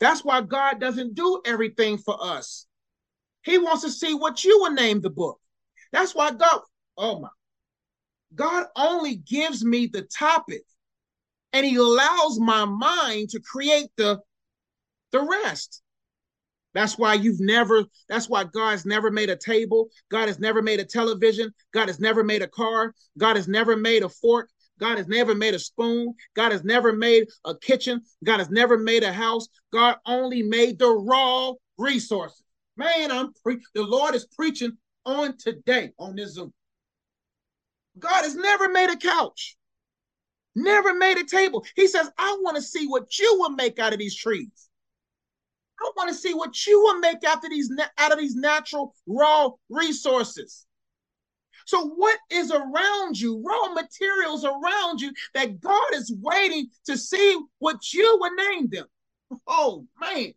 That's why God doesn't do everything for us. He wants to see what you will name the book. That's why God, oh my, God only gives me the topic and he allows my mind to create the the rest. That's why you've never, that's why God's never made a table. God has never made a television. God has never made a car. God has never made a fork. God has never made a spoon. God has never made a kitchen. God has never made a house. God only made the raw resources. Man, I'm pre- the Lord is preaching on today on this Zoom. God has never made a couch, never made a table. He says, I want to see what you will make out of these trees. I want to see what you will make out of these out of these natural raw resources. So, what is around you, raw materials around you, that God is waiting to see what you will name them? Oh, man.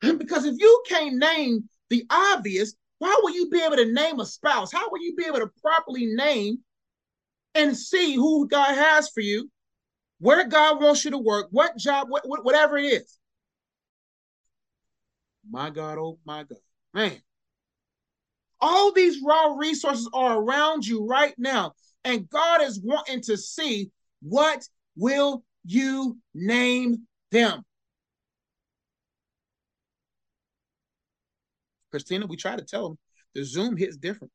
Because if you can't name the obvious, how will you be able to name a spouse? How will you be able to properly name and see who God has for you, where God wants you to work, what job, what, whatever it is? My God, oh my God. Man. All these raw resources are around you right now. And God is wanting to see what will you name them? Christina, we try to tell them the Zoom hits different.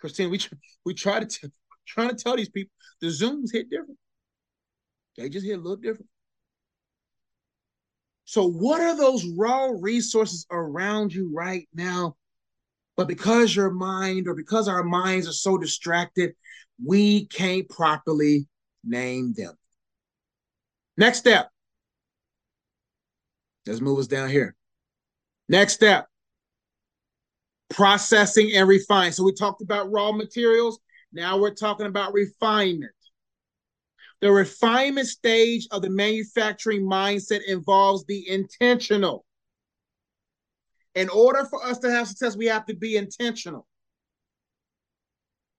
Christina, we we try to trying to tell these people the Zooms hit different. They just hit a little different. So, what are those raw resources around you right now? But because your mind or because our minds are so distracted, we can't properly name them. Next step. Let's move us down here. Next step processing and refine. So we talked about raw materials. Now we're talking about refinement. The refinement stage of the manufacturing mindset involves the intentional. In order for us to have success, we have to be intentional.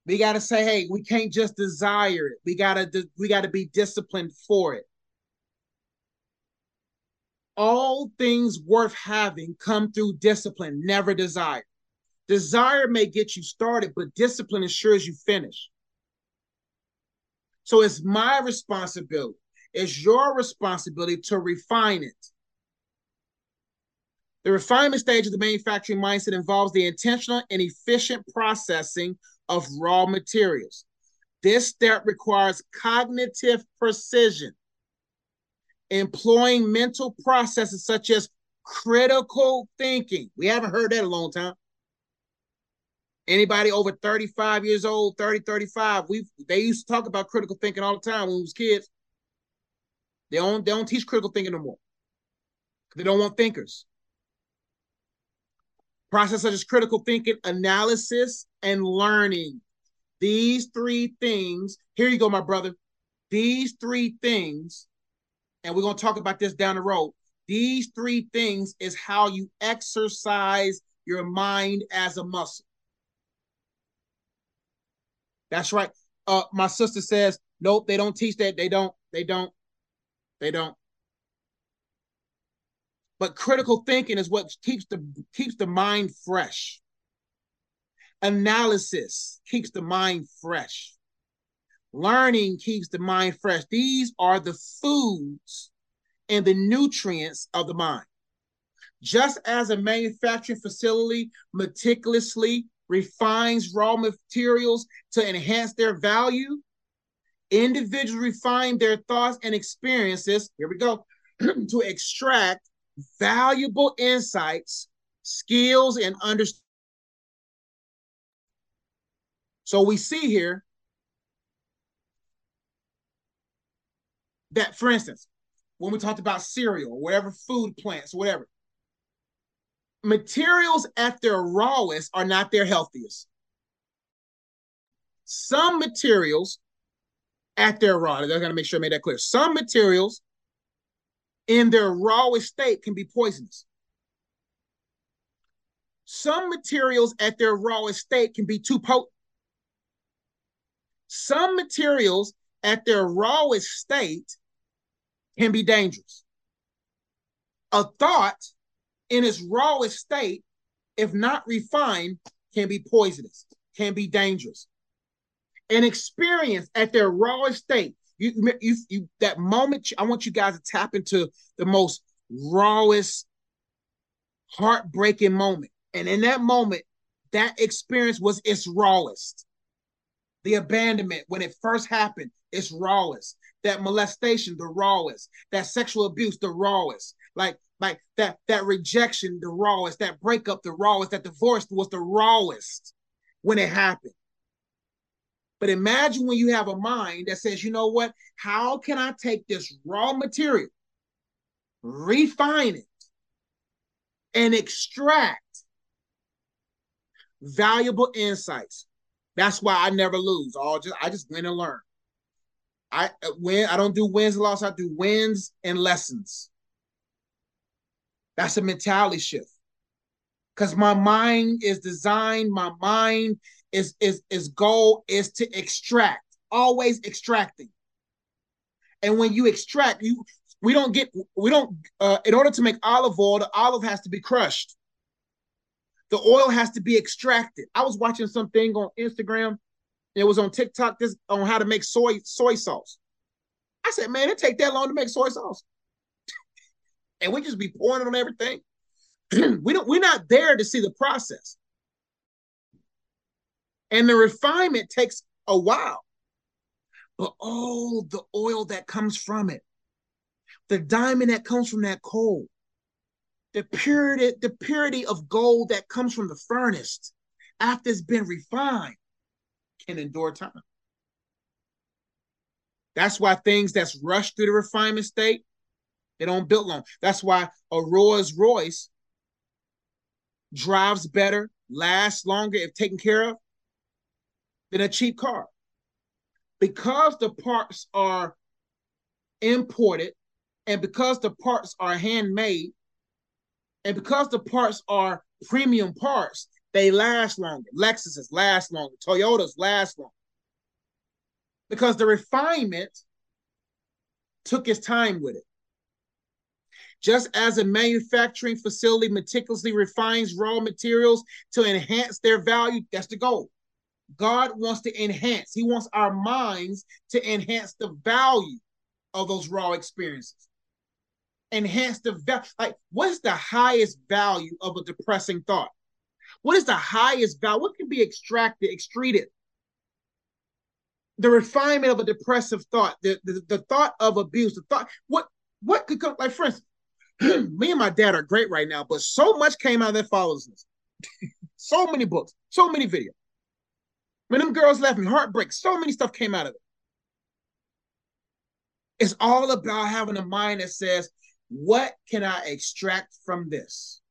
We got to say, hey, we can't just desire it. We got to we got to be disciplined for it. All things worth having come through discipline, never desire. Desire may get you started, but discipline ensures you finish. So it's my responsibility, it's your responsibility to refine it. The refinement stage of the manufacturing mindset involves the intentional and efficient processing of raw materials. This step requires cognitive precision, employing mental processes such as critical thinking. We haven't heard that in a long time. Anybody over 35 years old, 30, 35, we they used to talk about critical thinking all the time when we was kids. They don't they don't teach critical thinking no more. They don't want thinkers. Process such as critical thinking, analysis, and learning. These three things, here you go, my brother. These three things, and we're going to talk about this down the road. These three things is how you exercise your mind as a muscle. That's right. Uh, my sister says, nope, they don't teach that. They don't. They don't. They don't. But critical thinking is what keeps the keeps the mind fresh. Analysis keeps the mind fresh. Learning keeps the mind fresh. These are the foods and the nutrients of the mind. Just as a manufacturing facility meticulously refines raw materials to enhance their value. Individuals refine their thoughts and experiences, here we go, <clears throat> to extract valuable insights, skills, and understanding. So we see here that, for instance, when we talked about cereal, whatever food plants, whatever, materials at their rawest are not their healthiest. Some materials at their raw, I gotta make sure I made that clear. Some materials in their rawest state can be poisonous. Some materials at their rawest state can be too potent. Some materials at their rawest state can be dangerous. A thought in its rawest state, if not refined, can be poisonous, can be dangerous. An experience at their rawest state, you, you, you that moment, I want you guys to tap into the most rawest, heartbreaking moment. And in that moment, that experience was its rawest. The abandonment, when it first happened, its rawest. That molestation, the rawest. That sexual abuse, the rawest. Like, like that, that rejection, the rawest. That breakup, the rawest. That divorce was the rawest when it happened. But imagine when you have a mind that says, you know what? How can I take this raw material, refine it, and extract valuable insights? That's why I never lose. All just I just win and learn. I win. I don't do wins and losses. I do wins and lessons. That's a mentality shift. Because my mind is designed, my mind is is is goal is to extract, always extracting. And when you extract, you we don't get we don't uh, in order to make olive oil, the olive has to be crushed. The oil has to be extracted. I was watching something on Instagram. It was on TikTok this on how to make soy soy sauce. I said, man, it take that long to make soy sauce. And we just be pouring on everything. <clears throat> we don't we're not there to see the process. And the refinement takes a while. But oh, the oil that comes from it, the diamond that comes from that coal, the purity, the purity of gold that comes from the furnace after it's been refined can endure time. That's why things that's rushed through the refinement state, they don't build long. That's why a Rolls Royce drives better, lasts longer if taken care of than a cheap car. Because the parts are imported and because the parts are handmade, and because the parts are premium parts, they last longer. Lexuses last longer. Toyotas last longer. Because the refinement took its time with it. Just as a manufacturing facility meticulously refines raw materials to enhance their value, that's the goal. God wants to enhance, He wants our minds to enhance the value of those raw experiences enhance the value. Like, what's the highest value of a depressing thought? What is the highest value? What can be extracted, extruded? The refinement of a depressive thought, the, the, the thought of abuse, the thought, what what could come, like for instance, me and my dad are great right now, but so much came out that fatherlessness. <laughs> so many books, so many videos. When them girls left me, heartbreak, so many stuff came out of it. It's all about having a mind that says, what can I extract from this?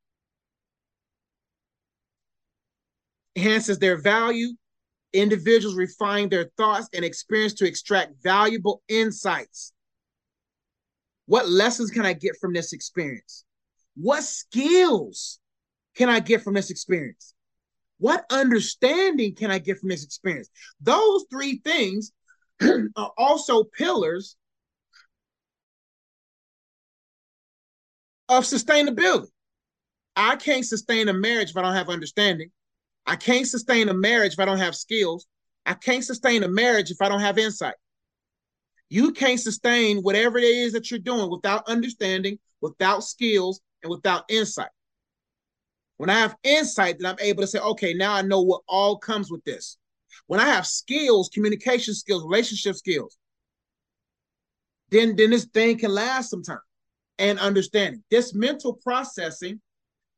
Enhances their value. Individuals refine their thoughts and experience to extract valuable insights. What lessons can I get from this experience? What skills can I get from this experience? What understanding can I get from this experience? Those three things <clears throat> are also pillars of sustainability. I can't sustain a marriage if I don't have understanding. I can't sustain a marriage if I don't have skills. I can't sustain a marriage if I don't have insight. You can't sustain whatever it is that you're doing without understanding, without skills, and without insight. When I have insight, then I'm able to say, okay, now I know what all comes with this. When I have skills, communication skills, relationship skills, then, then this thing can last some time and understanding. This mental processing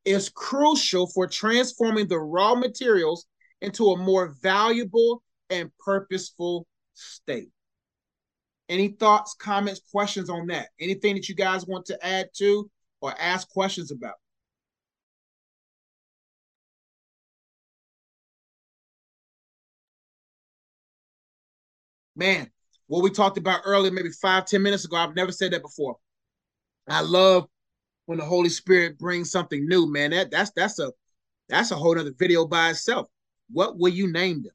is crucial for transforming the raw materials into a more valuable and purposeful state. Any thoughts, comments, questions on that? Anything that you guys want to add to or ask questions about? Man, what we talked about earlier, maybe five ten minutes ago, I've never said that before I love when the Holy Spirit brings something new, man. That that's that's a that's a whole other video by itself. What will you name them?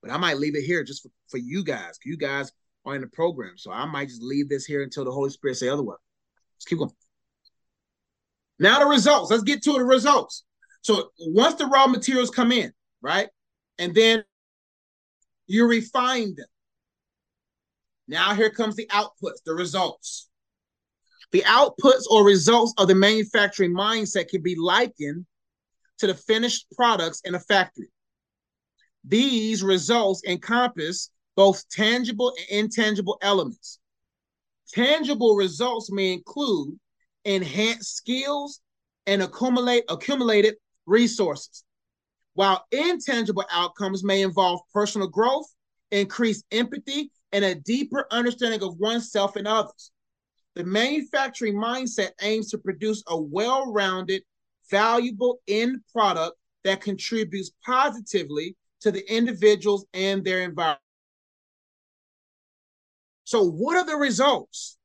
But I might leave it here just for, for you guys. You guys are in the program. So I might just leave this here until the Holy Spirit say otherwise. Let's keep going. Now the results. Let's get to the results. So once the raw materials come in, right? And then you refine them. Now here comes the outputs, the results. The outputs or results of the manufacturing mindset can be likened to the finished products in a factory. These results encompass both tangible and intangible elements. Tangible results may include enhanced skills and accumulate accumulated resources, while intangible outcomes may involve personal growth, increased empathy, and a deeper understanding of oneself and others. The manufacturing mindset aims to produce a well rounded, valuable end product that contributes positively to the individuals and their environment. So, what are the results?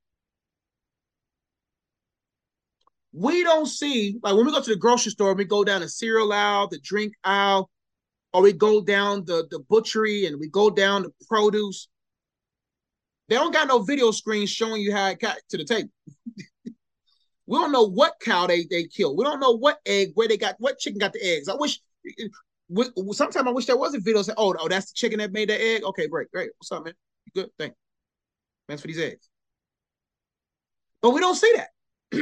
We don't see, like when we go to the grocery store, we go down the cereal aisle, the drink aisle, or we go down the, the butchery and we go down the produce. They don't got no video screen showing you how it got to the table. <laughs> we don't know what cow they, they killed. We don't know what egg, where they got, what chicken got the eggs. I wish sometimes I wish there was a video say, oh, oh, that's the chicken that made the egg. Okay, great, great. What's up, man? You good? Thank. Thanks for these eggs. But we don't see that. <clears throat>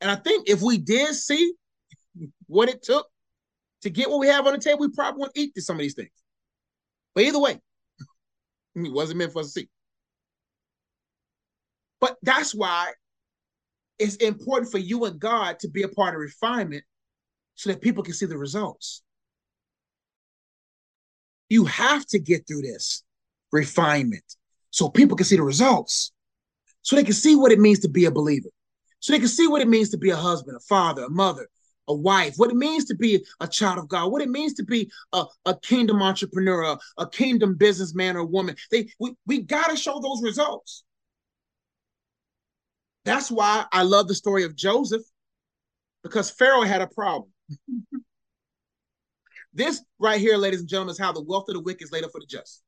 and I think if we did see what it took to get what we have on the table, we probably wouldn't eat some of these things. But either way, <laughs> it wasn't meant for us to see. But that's why it's important for you and God to be a part of refinement so that people can see the results. You have to get through this refinement so people can see the results, so they can see what it means to be a believer, so they can see what it means to be a husband, a father, a mother, a wife, what it means to be a child of God, what it means to be a, a kingdom entrepreneur, a, a kingdom businessman or woman. They we, we gotta show those results. That's why I love the story of Joseph, because Pharaoh had a problem. <laughs> this right here, ladies and gentlemen, is how the wealth of the wicked is laid up for the just.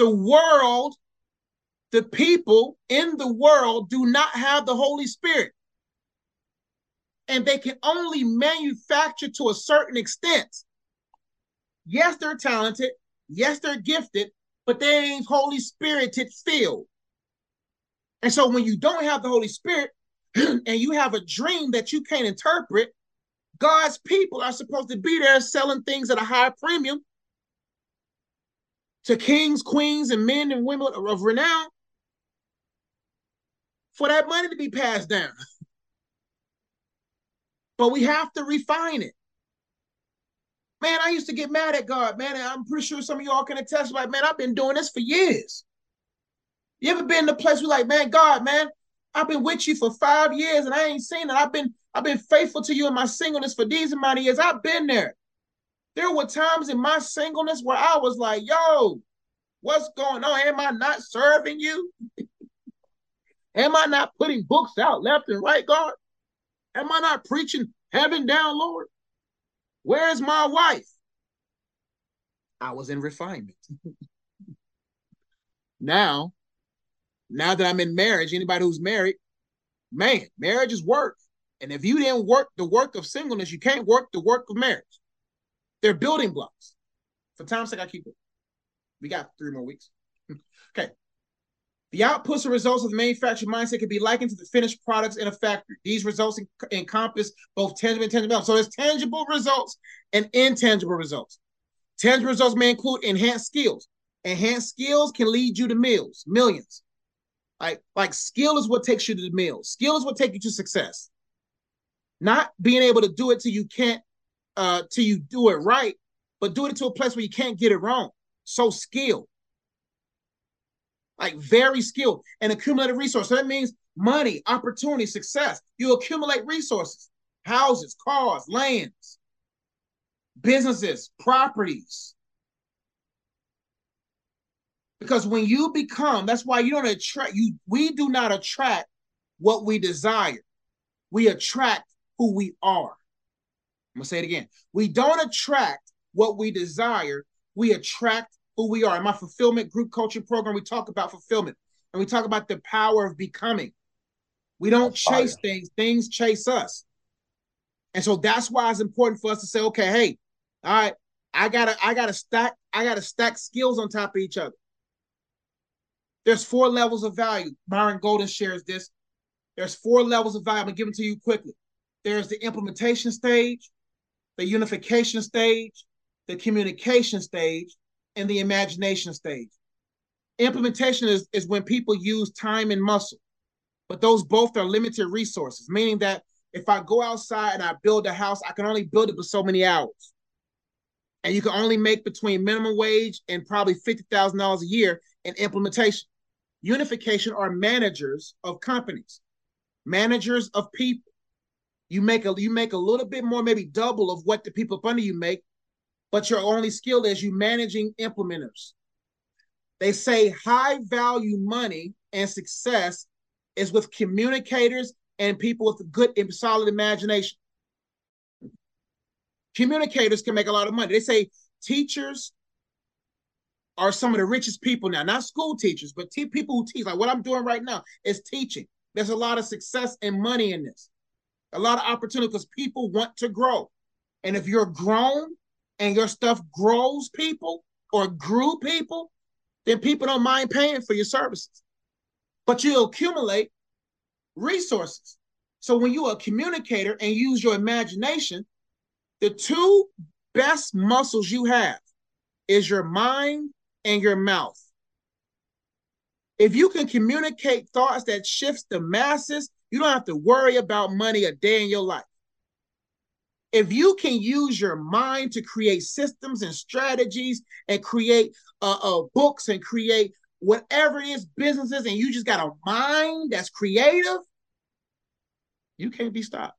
The world, the people in the world do not have the Holy Spirit. And they can only manufacture to a certain extent. Yes, they're talented. Yes, they're gifted, but they ain't Holy Spirited filled. And so when you don't have the Holy Spirit, <clears throat> and you have a dream that you can't interpret, God's people are supposed to be there selling things at a high premium to kings, queens, and men and women of renown for that money to be passed down. but we have to refine it. Man, I used to get mad at God, man. I'm pretty sure some of y'all can attest, like, man, I've been doing this for years. You ever been in a place where like, man, God, man, I've been with you for five years and I ain't seen it. I've been I've been faithful to you in my singleness for these amount of years. I've been there. There were times in my singleness where I was like, yo, what's going on? Am I not serving you? <laughs> Am I not putting books out left and right, God? Am I not preaching heaven down, Lord? Where is my wife? I was in refinement. <laughs> now now that I'm in marriage, anybody who's married, man, marriage is work. And if you didn't work the work of singleness, you can't work the work of marriage. They're building blocks. For time's sake, I keep it. We got three more weeks. <laughs> okay. The outputs and results of the manufacturing mindset can be likened to the finished products in a factory. These results en- encompass both tangible and intangible. So there's tangible results and intangible results. Tangible results may include enhanced skills. Enhanced skills can lead you to mills, millions. Like, like skill is what takes you to the mill. Skill is what takes you to success. Not being able to do it till you can't, uh, till you do it right, but do it to a place where you can't get it wrong. So skilled. Like very skilled and accumulated resources. So that means money, opportunity, success. You accumulate resources, houses, cars, lands, businesses, properties. Because when you become, that's why you don't attract, you we do not attract what we desire. We attract who we are. I'm gonna say it again. We don't attract what we desire, we attract who we are. In my fulfillment group coaching program, we talk about fulfillment and we talk about the power of becoming. We don't oh, chase things, things chase us. And so that's why it's important for us to say, okay, hey, all right, I gotta, I gotta stack, I gotta stack skills on top of each other. There's four levels of value. Myron Golden shares this. There's four levels of value. I'm gonna give them to you quickly. There's the implementation stage, the unification stage, the communication stage, and the imagination stage. Implementation is, is when people use time and muscle, but those both are limited resources, meaning that if I go outside and I build a house, I can only build it for so many hours. And you can only make between minimum wage and probably $50,000 a year in implementation. Unification are managers of companies, managers of people. You make a you make a little bit more, maybe double of what the people up under you make, but your only skill is you managing implementers. They say high value money and success is with communicators and people with good and solid imagination. Communicators can make a lot of money. They say teachers are some of the richest people now, not school teachers, but te- people who teach. Like what I'm doing right now is teaching. There's a lot of success and money in this, a lot of opportunity because people want to grow. And if you're grown and your stuff grows people or grew people, then people don't mind paying for your services. But you accumulate resources. So when you're a communicator and use your imagination, the two best muscles you have is your mind and your mouth. If you can communicate thoughts that shifts the masses, you don't have to worry about money a day in your life. If you can use your mind to create systems and strategies and create uh, uh, books and create whatever it is, businesses, and you just got a mind that's creative, you can't be stopped.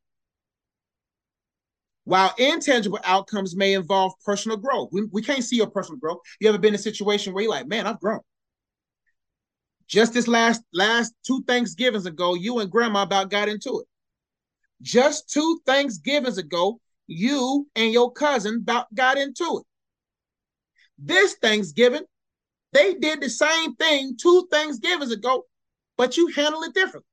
While intangible outcomes may involve personal growth, we, we can't see your personal growth. You ever been in a situation where you're like, man, I've grown. Just this last last two Thanksgivings ago, you and grandma about got into it. Just two Thanksgivings ago, you and your cousin about got into it. This Thanksgiving, they did the same thing two Thanksgivings ago, but you handle it differently.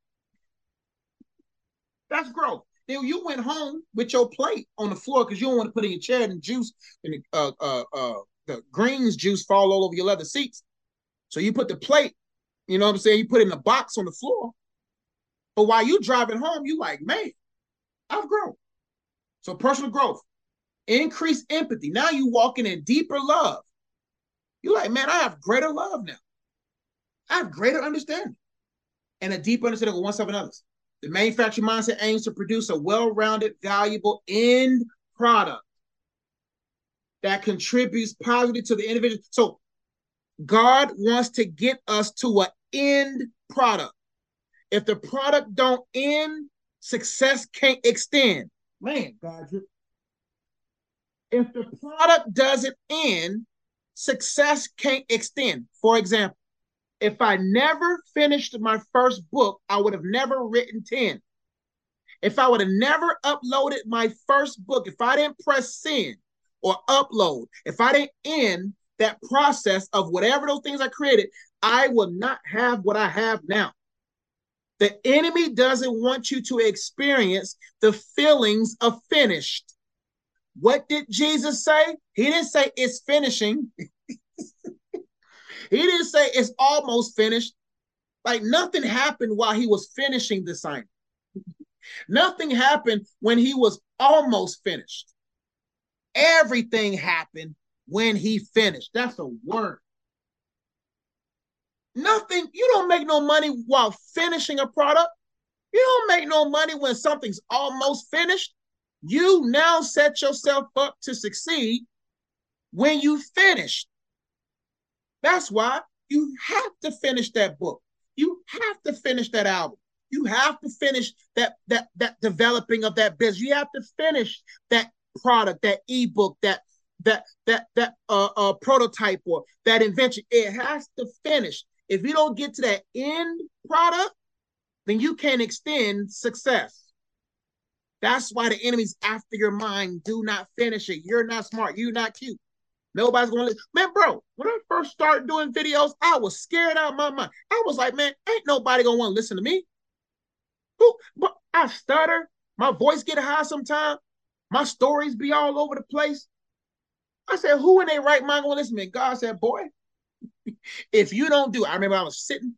That's growth. Then you went home with your plate on the floor because you don't want to put in your chair and juice and uh, uh, uh, the greens juice fall all over your leather seats. So you put the plate, you know what I'm saying? You put it in a box on the floor. But while you driving home, you like, man, I've grown. So personal growth, increased empathy. Now you walking in deeper love. You're like, man, I have greater love now. I have greater understanding and a deeper understanding of oneself and others. The manufacturing mindset aims to produce a well-rounded, valuable end product that contributes positively to the individual. So God wants to get us to an end product. If the product don't end, success can't extend. Man, God, if the product doesn't end, success can't extend. For example, if I never finished my first book, I would have never written 10. If I would have never uploaded my first book, if I didn't press send or upload, if I didn't end that process of whatever those things I created, I will not have what I have now. The enemy doesn't want you to experience the feelings of finished. What did Jesus say? He didn't say it's finishing. <laughs> He didn't say it's almost finished. Like nothing happened while he was finishing the sign. nothing happened when he was almost finished. Everything happened when he finished. That's a word. Nothing, you don't make no money while finishing a product. You don't make no money when something's almost finished. You now set yourself up to succeed when you finish. That's why you have to finish that book. You have to finish that album. You have to finish that that that developing of that business. You have to finish that product, that ebook, that that that that uh, uh prototype or that invention. It has to finish. If you don't get to that end product, then you can't extend success. That's why the enemy's after your mind. Do not finish it. You're not smart. You're not cute. Nobody's to listen. Man, bro, when I first started doing videos, I was scared out of my mind. I was like, man, ain't nobody to want to listen to me. Who? But I stutter. My voice get high sometimes. My stories be all over the place. I said, who in their right mind to listen to me? God said, boy, if you don't do, I remember I was sitting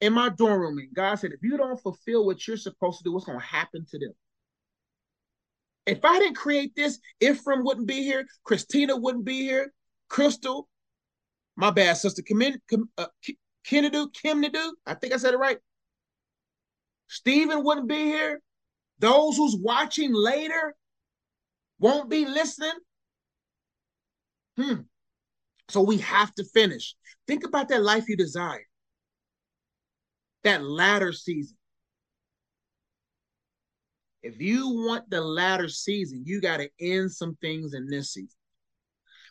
in my dorm room and God said, if you don't fulfill what you're supposed to do, what's going to happen to them? If I didn't create this, Ephraim wouldn't be here. Christina wouldn't be here. Crystal, my bad, sister Kim, Kim, uh, Kennedy, Kimnadu, I think I said it right. Stephen wouldn't be here. Those who's watching later won't be listening. Hmm. So we have to finish. Think about that life you desire. That latter season. If you want the latter season, you got to end some things in this season.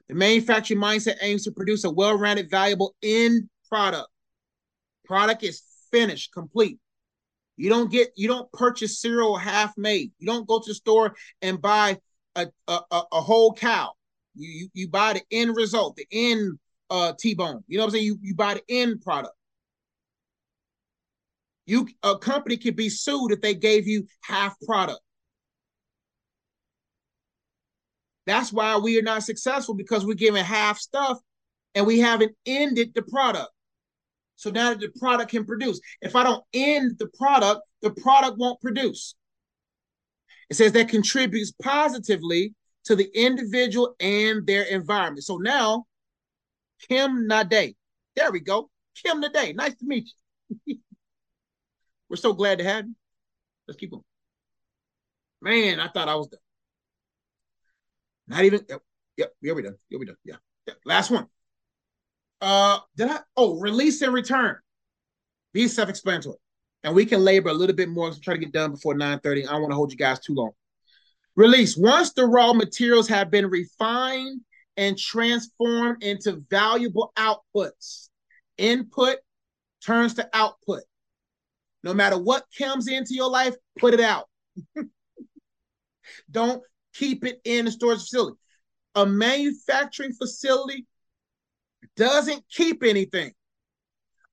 The manufacturing mindset aims to produce a well-rounded, valuable end product. Product is finished, complete. You don't get, you don't purchase cereal half made. You don't go to the store and buy a, a, a whole cow. You, you you buy the end result, the end uh T-bone. You know what I'm saying? You you buy the end product. You a company could be sued if they gave you half product. That's why we are not successful because we're giving half stuff and we haven't ended the product. So now that the product can produce. If I don't end the product, the product won't produce. It says that contributes positively to the individual and their environment. So now, Kim Nade. There we go. Kim Nade. Nice to meet you. <laughs> We're so glad to have you. Let's keep on. Man, I thought I was done. Not even. Yep, yep you'll be done. You'll be done. Yeah. yeah. Last one. Uh, did I? Oh, release and return. Be self-explanatory, and we can labor a little bit more. So try to get done before nine thirty. I don't want to hold you guys too long. Release. Once the raw materials have been refined and transformed into valuable outputs, input turns to output. No matter what comes into your life, put it out. <laughs> Don't keep it in the storage facility. A manufacturing facility doesn't keep anything.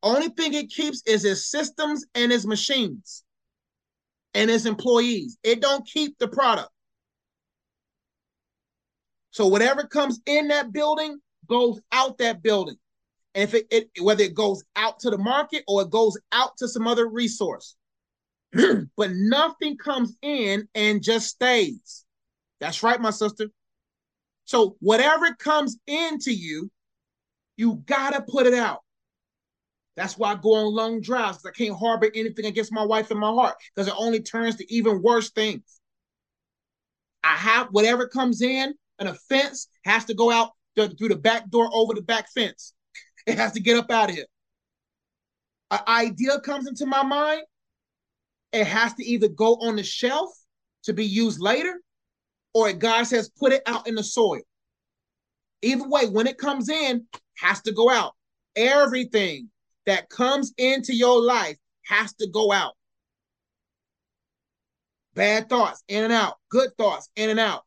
Only thing it keeps is its systems and its machines and its employees. It don't keep the product. So whatever comes in that building goes out that building. And if it, it whether it goes out to the market or it goes out to some other resource. <clears throat> but nothing comes in and just stays. That's right, my sister. So whatever comes into you, you gotta put it out. That's why I go on long drives because I can't harbor anything against my wife in my heart because it only turns to even worse things. I have whatever comes in, an offense has to go out through the back door over the back fence. <laughs> It has to get up out of here. An idea comes into my mind. It has to either go on the shelf to be used later, or God says put it out in the soil. Either way, when it comes in, has to go out. Everything that comes into your life has to go out. Bad thoughts in and out, good thoughts in and out.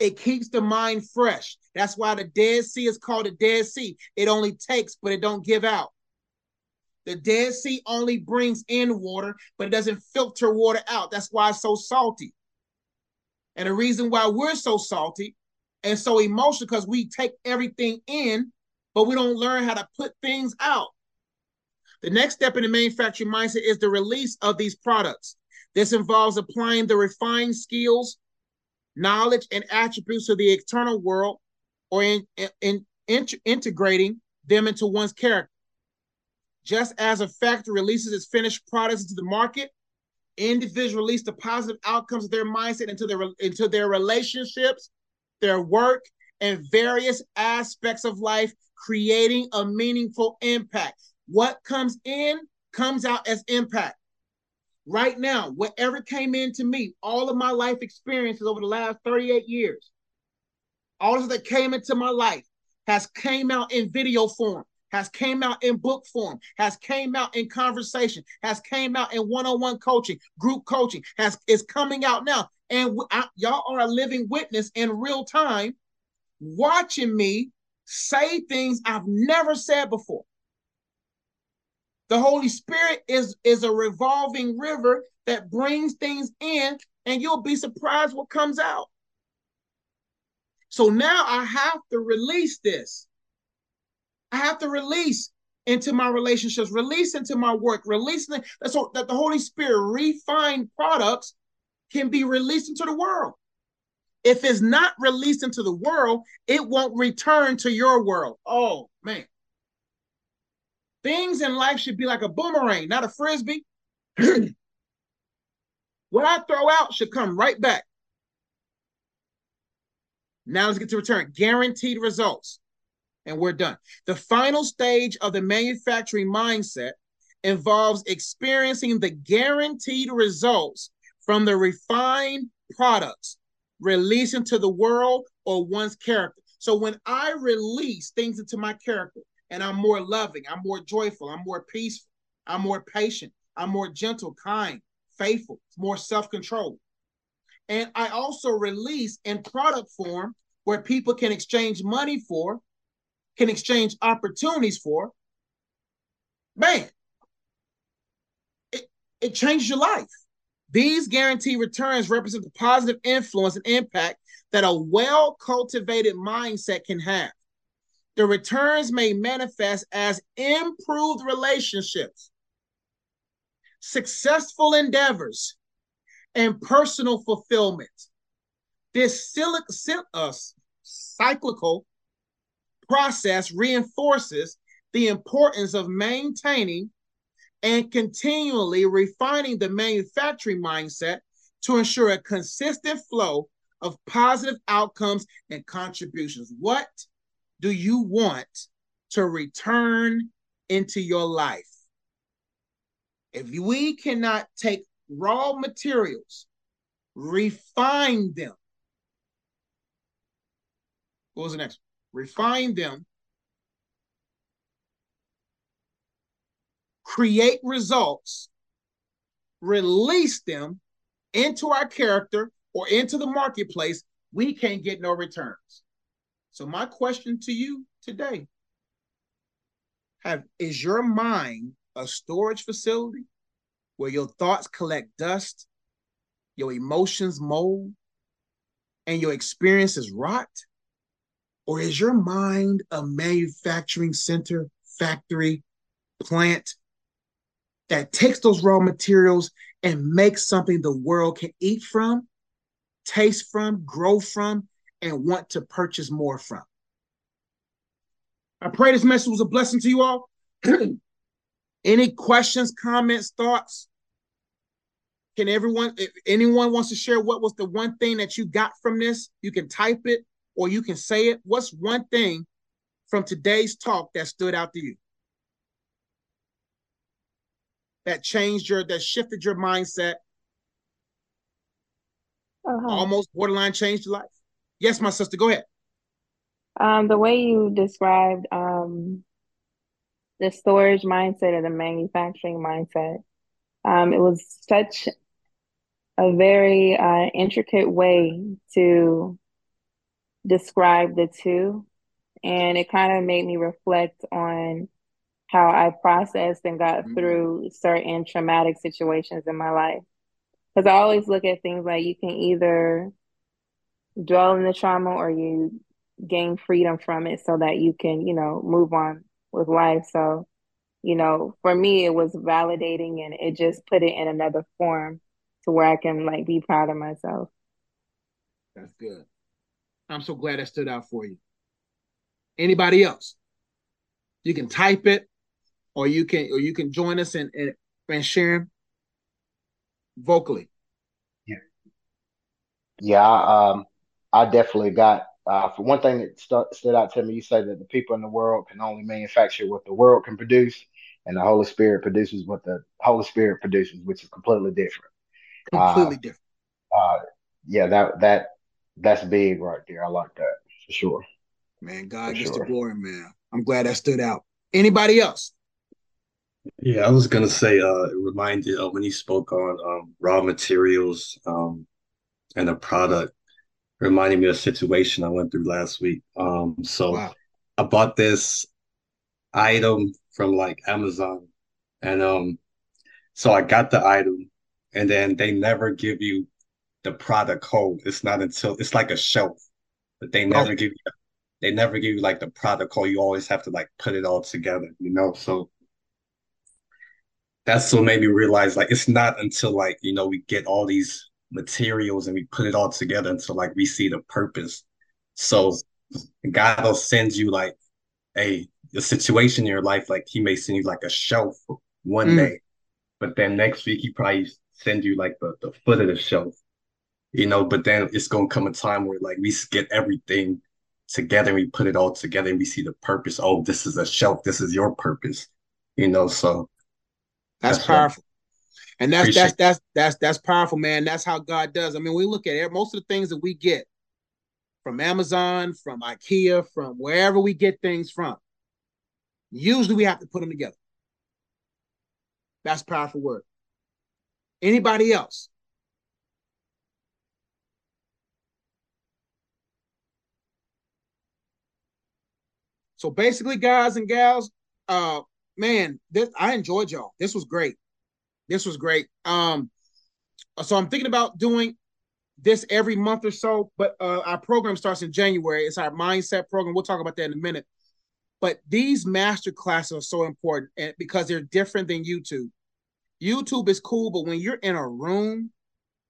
It keeps the mind fresh. That's why the Dead Sea is called the Dead Sea. It only takes, but it don't give out. The Dead Sea only brings in water, but it doesn't filter water out. That's why it's so salty. And the reason why we're so salty and so emotional because we take everything in, but we don't learn how to put things out. The next step in the manufacturing mindset is the release of these products. This involves applying the refined skills knowledge, and attributes of the external world, or in, in, in integrating them into one's character. Just as a factory releases its finished products into the market, individuals release the positive outcomes of their mindset into their into their relationships, their work, and various aspects of life, creating a meaningful impact. What comes in comes out as impact. Right now, whatever came into me, all of my life experiences over the last 38 years, all of that came into my life has came out in video form, has came out in book form, has came out in conversation, has came out in one-on-one coaching, group coaching, has is coming out now. And I, y'all are a living witness in real time, watching me say things I've never said before. The Holy Spirit is, is a revolving river that brings things in, and you'll be surprised what comes out. So now I have to release this. I have to release into my relationships, release into my work, release that so that the Holy Spirit refined products can be released into the world. If it's not released into the world, it won't return to your world. Oh man. Things in life should be like a boomerang, not a frisbee. <clears throat> what I throw out should come right back. Now let's get to return. Guaranteed results. And we're done. The final stage of the manufacturing mindset involves experiencing the guaranteed results from the refined products released into the world or one's character. So when I release things into my character, and I'm more loving, I'm more joyful, I'm more peaceful, I'm more patient, I'm more gentle, kind, faithful, more self control. And I also release in product form where people can exchange money for, can exchange opportunities for. Man, it, it changed your life. These guaranteed returns represent the positive influence and impact that a well cultivated mindset can have. The returns may manifest as improved relationships, successful endeavors, and personal fulfillment. This uh, cyclical process reinforces the importance of maintaining and continually refining the manufacturing mindset to ensure a consistent flow of positive outcomes and contributions. What do you want to return into your life? If we cannot take raw materials, refine them. What was the next? Refine them, create results, release them into our character or into the marketplace, we can't get no returns. So my question to you today, have is your mind a storage facility where your thoughts collect dust, your emotions mold, and your experiences rot? Or is your mind a manufacturing center, factory, plant that takes those raw materials and makes something the world can eat from, taste from, grow from, and want to purchase more from. I pray this message was a blessing to you all. <clears throat> Any questions, comments, thoughts? Can everyone, if anyone wants to share what was the one thing that you got from this, you can type it or you can say it. What's one thing from today's talk that stood out to you? That changed your, that shifted your mindset, uh-huh. almost borderline changed your life? Yes, my sister, go ahead. Um, the way you described um, the storage mindset and the manufacturing mindset, um, it was such a very uh, intricate way to describe the two. And it kind of made me reflect on how I processed and got mm-hmm. through certain traumatic situations in my life. Because I always look at things like you can either dwell in the trauma or you gain freedom from it so that you can, you know, move on with life. So, you know, for me, it was validating and it just put it in another form to where I can like be proud of myself. That's good. I'm so glad that stood out for you. Anybody else? You can type it or you can or you can join us and and, and share vocally. Yeah. Yeah, um I definitely got uh, for one thing that st- stood out to me. You say that the people in the world can only manufacture what the world can produce, and the Holy Spirit produces what the Holy Spirit produces, which is completely different. Completely uh, different. Uh, yeah, that that that's big right there. I like that for sure. Man, God for gets sure. the glory, man. I'm glad that stood out. Anybody else? Yeah, I was gonna say, uh, it reminded of when he spoke on um, raw materials um, and a product. Reminding me of a situation I went through last week. Um, so wow. I bought this item from like Amazon, and um, so I got the item, and then they never give you the product code. It's not until it's like a shelf, but they never oh. give you. They never give you like the product code. You always have to like put it all together, you know. So that's what made me realize like it's not until like you know we get all these materials and we put it all together until like we see the purpose. So God will send you like a a situation in your life, like He may send you like a shelf one mm. day, but then next week He probably send you like the the foot of the shelf, you know. But then it's gonna come a time where like we get everything together and we put it all together and we see the purpose. Oh, this is a shelf. This is your purpose, you know. So that's, that's powerful. And that's that's that's that's that's powerful, man. That's how God does. I mean, we look at it, most of the things that we get from Amazon, from IKEA, from wherever we get things from. Usually we have to put them together. That's powerful word. Anybody else? So basically, guys and gals, uh, man, this, I enjoyed y'all. This was great. This was great. Um, so I'm thinking about doing this every month or so, but uh, our program starts in January. It's our mindset program. We'll talk about that in a minute. But these master classes are so important and because they're different than YouTube. YouTube is cool, but when you're in a room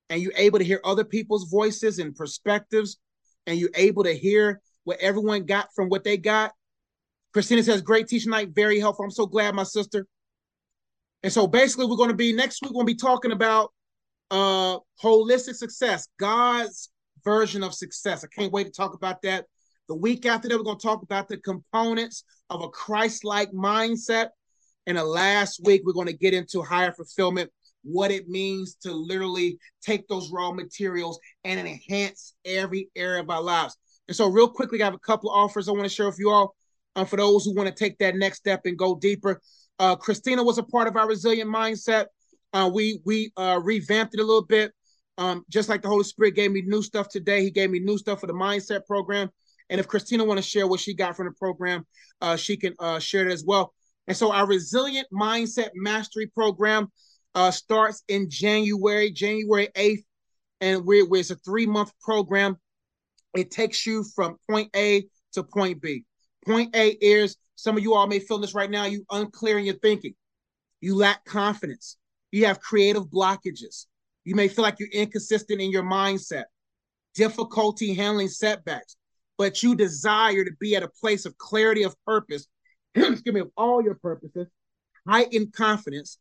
and you're able to hear other people's voices and perspectives, and you're able to hear what everyone got from what they got, Christina says, great teaching night, very helpful. I'm so glad, my sister. And so basically, we're going to be next week, we're going to be talking about uh holistic success, God's version of success. I can't wait to talk about that. The week after that, we're going to talk about the components of a Christ-like mindset. And the last week, we're going to get into higher fulfillment, what it means to literally take those raw materials and enhance every area of our lives. And so, real quickly, I have a couple of offers I want to share with you all um, for those who want to take that next step and go deeper. Uh, Christina was a part of our resilient mindset. Uh, we we uh, revamped it a little bit. Um, just like the Holy Spirit gave me new stuff today, He gave me new stuff for the mindset program. And if Christina want to share what she got from the program, uh, she can uh, share it as well. And so our resilient mindset mastery program uh, starts in January, January 8th. And we're, it's a three month program. It takes you from point A to point B. Point A is some of you all may feel this right now. You unclear in your thinking. You lack confidence. You have creative blockages. You may feel like you're inconsistent in your mindset, difficulty handling setbacks, but you desire to be at a place of clarity of purpose, <clears throat> excuse me, of all your purposes, heightened confidence,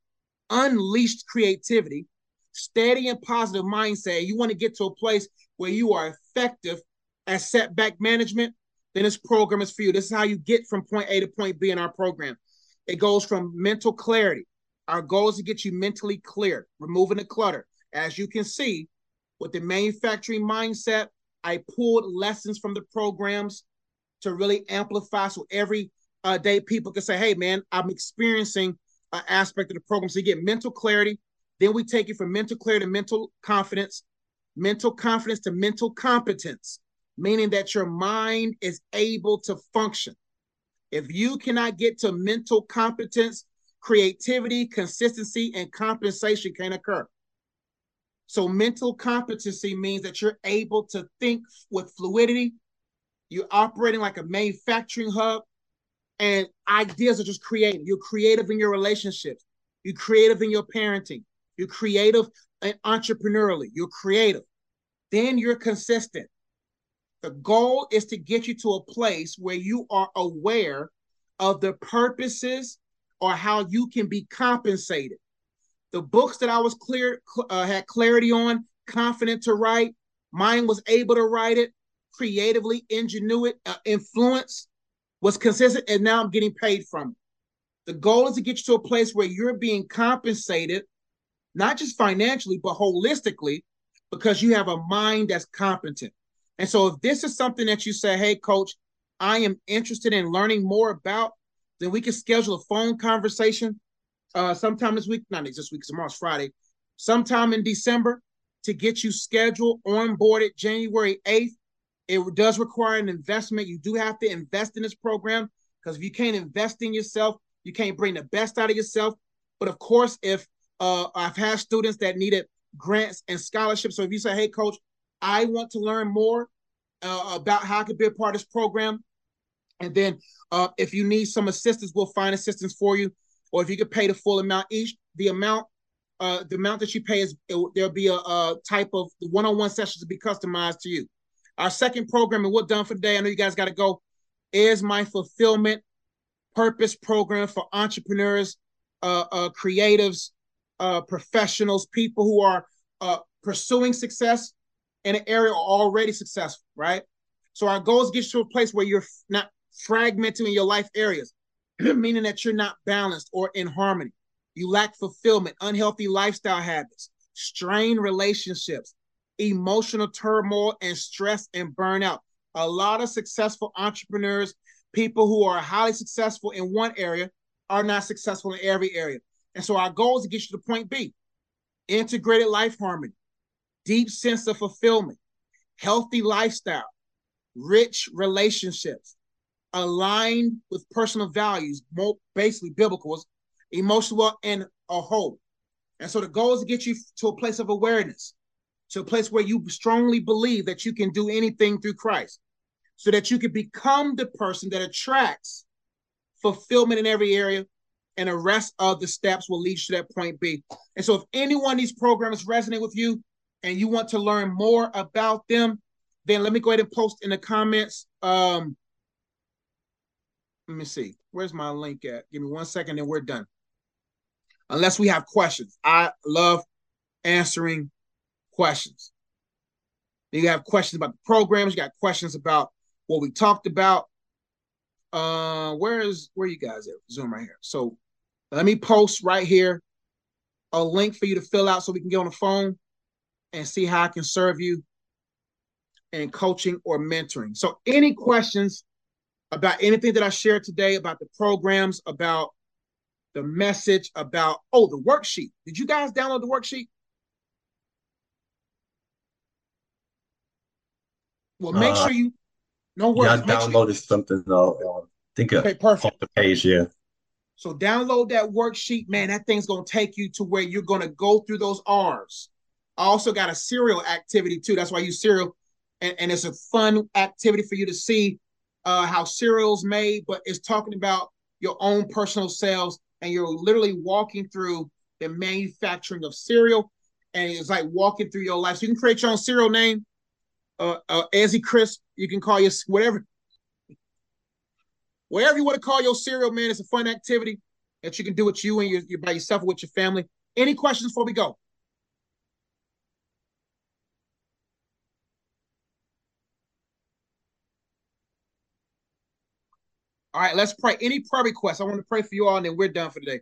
unleashed creativity, steady and positive mindset. You want to get to a place where you are effective at setback management then this program is for you. This is how you get from point A to point B in our program. It goes from mental clarity. Our goal is to get you mentally clear, removing the clutter. As you can see, with the manufacturing mindset, I pulled lessons from the programs to really amplify so every uh, day people can say, hey, man, I'm experiencing an aspect of the program. So you get mental clarity. Then we take you from mental clarity to mental confidence, mental confidence to mental competence meaning that your mind is able to function. If you cannot get to mental competence, creativity, consistency, and compensation can occur. So, mental competency means that you're able to think with fluidity, you're operating like a manufacturing hub, and ideas are just creating. You're creative in your relationships, you're creative in your parenting, you're creative and entrepreneurially, you're creative. Then you're consistent. The goal is to get you to a place where you are aware of the purposes or how you can be compensated. The books that I was clear uh, had clarity on, confident to write, mine was able to write it, creatively ingenuity, uh, influence was consistent, and now I'm getting paid from it. The goal is to get you to a place where you're being compensated, not just financially, but holistically, because you have a mind that's competent. And so, if this is something that you say, hey, coach, I am interested in learning more about, then we can schedule a phone conversation uh, sometime this week, not this week, tomorrow's Friday, sometime in December to get you scheduled, onboarded January 8th. It does require an investment. You do have to invest in this program because if you can't invest in yourself, you can't bring the best out of yourself. But of course, if uh, I've had students that needed grants and scholarships, so if you say, "Hey, coach, I want to learn more uh, about how I could be a part of this program," and then uh, if you need some assistance, we'll find assistance for you. Or if you could pay the full amount each, the amount uh, the amount that you pay is it, there'll be a, a type of one-on-one sessions to be customized to you. Our second program, and we're done for today. I know you guys got to go. Is my fulfillment purpose program for entrepreneurs, uh, uh, creatives, uh, professionals, people who are uh, pursuing success in an area already successful, right? So our goal is to get you to a place where you're not fragmented in your life areas, <clears throat> meaning that you're not balanced or in harmony. You lack fulfillment, unhealthy lifestyle habits, strained relationships, emotional turmoil, and stress and burnout. A lot of successful entrepreneurs, people who are highly successful in one area, are not successful in every area. And so our goal is to get you to point B integrated life harmony, deep sense of fulfillment, healthy lifestyle, rich relationships, aligned with personal values, basically biblical, emotional and a whole. And so the goal is to get you to a place of awareness, to a place where you strongly believe that you can do anything through Christ, so that you can become the person that attracts fulfillment in every area, and the rest of the steps will lead you to that point B. And so if any one of these programs resonate with you and you want to learn more about them, then let me go ahead and post in the comments. Um, let me see. Where's my link at? Give me one second and we're done unless we have questions. I love answering questions. You have questions about the programs, you got questions about what we talked about. Uh, where is where you guys at? Zoom right here. So let me post right here a link for you to fill out so we can get on the phone and see how I can serve you in coaching or mentoring. So any questions about anything that I shared today about the programs, about the message about oh the worksheet. Did you guys download the worksheet? Well, make uh, sure you. No worries. Yeah, I downloaded sure something. though. I think okay, perfect. the page, yeah. So download that worksheet, man. That thing's gonna take you to where you're gonna go through those R's. I also got a cereal activity too. That's why I use cereal, and, and it's a fun activity for you to see uh, how cereals made, but it's talking about your own personal sales and you're literally walking through the manufacturing of cereal, and it's like walking through your life. So you can create your own cereal name, uh, uh Ezzy Crisp. You can call your whatever, whatever you want to call your cereal, man. It's a fun activity that you can do with you and you're, you're by yourself or with your family. Any questions before we go? All right, let's pray. Any prayer requests? I want to pray for you all, and then we're done for today.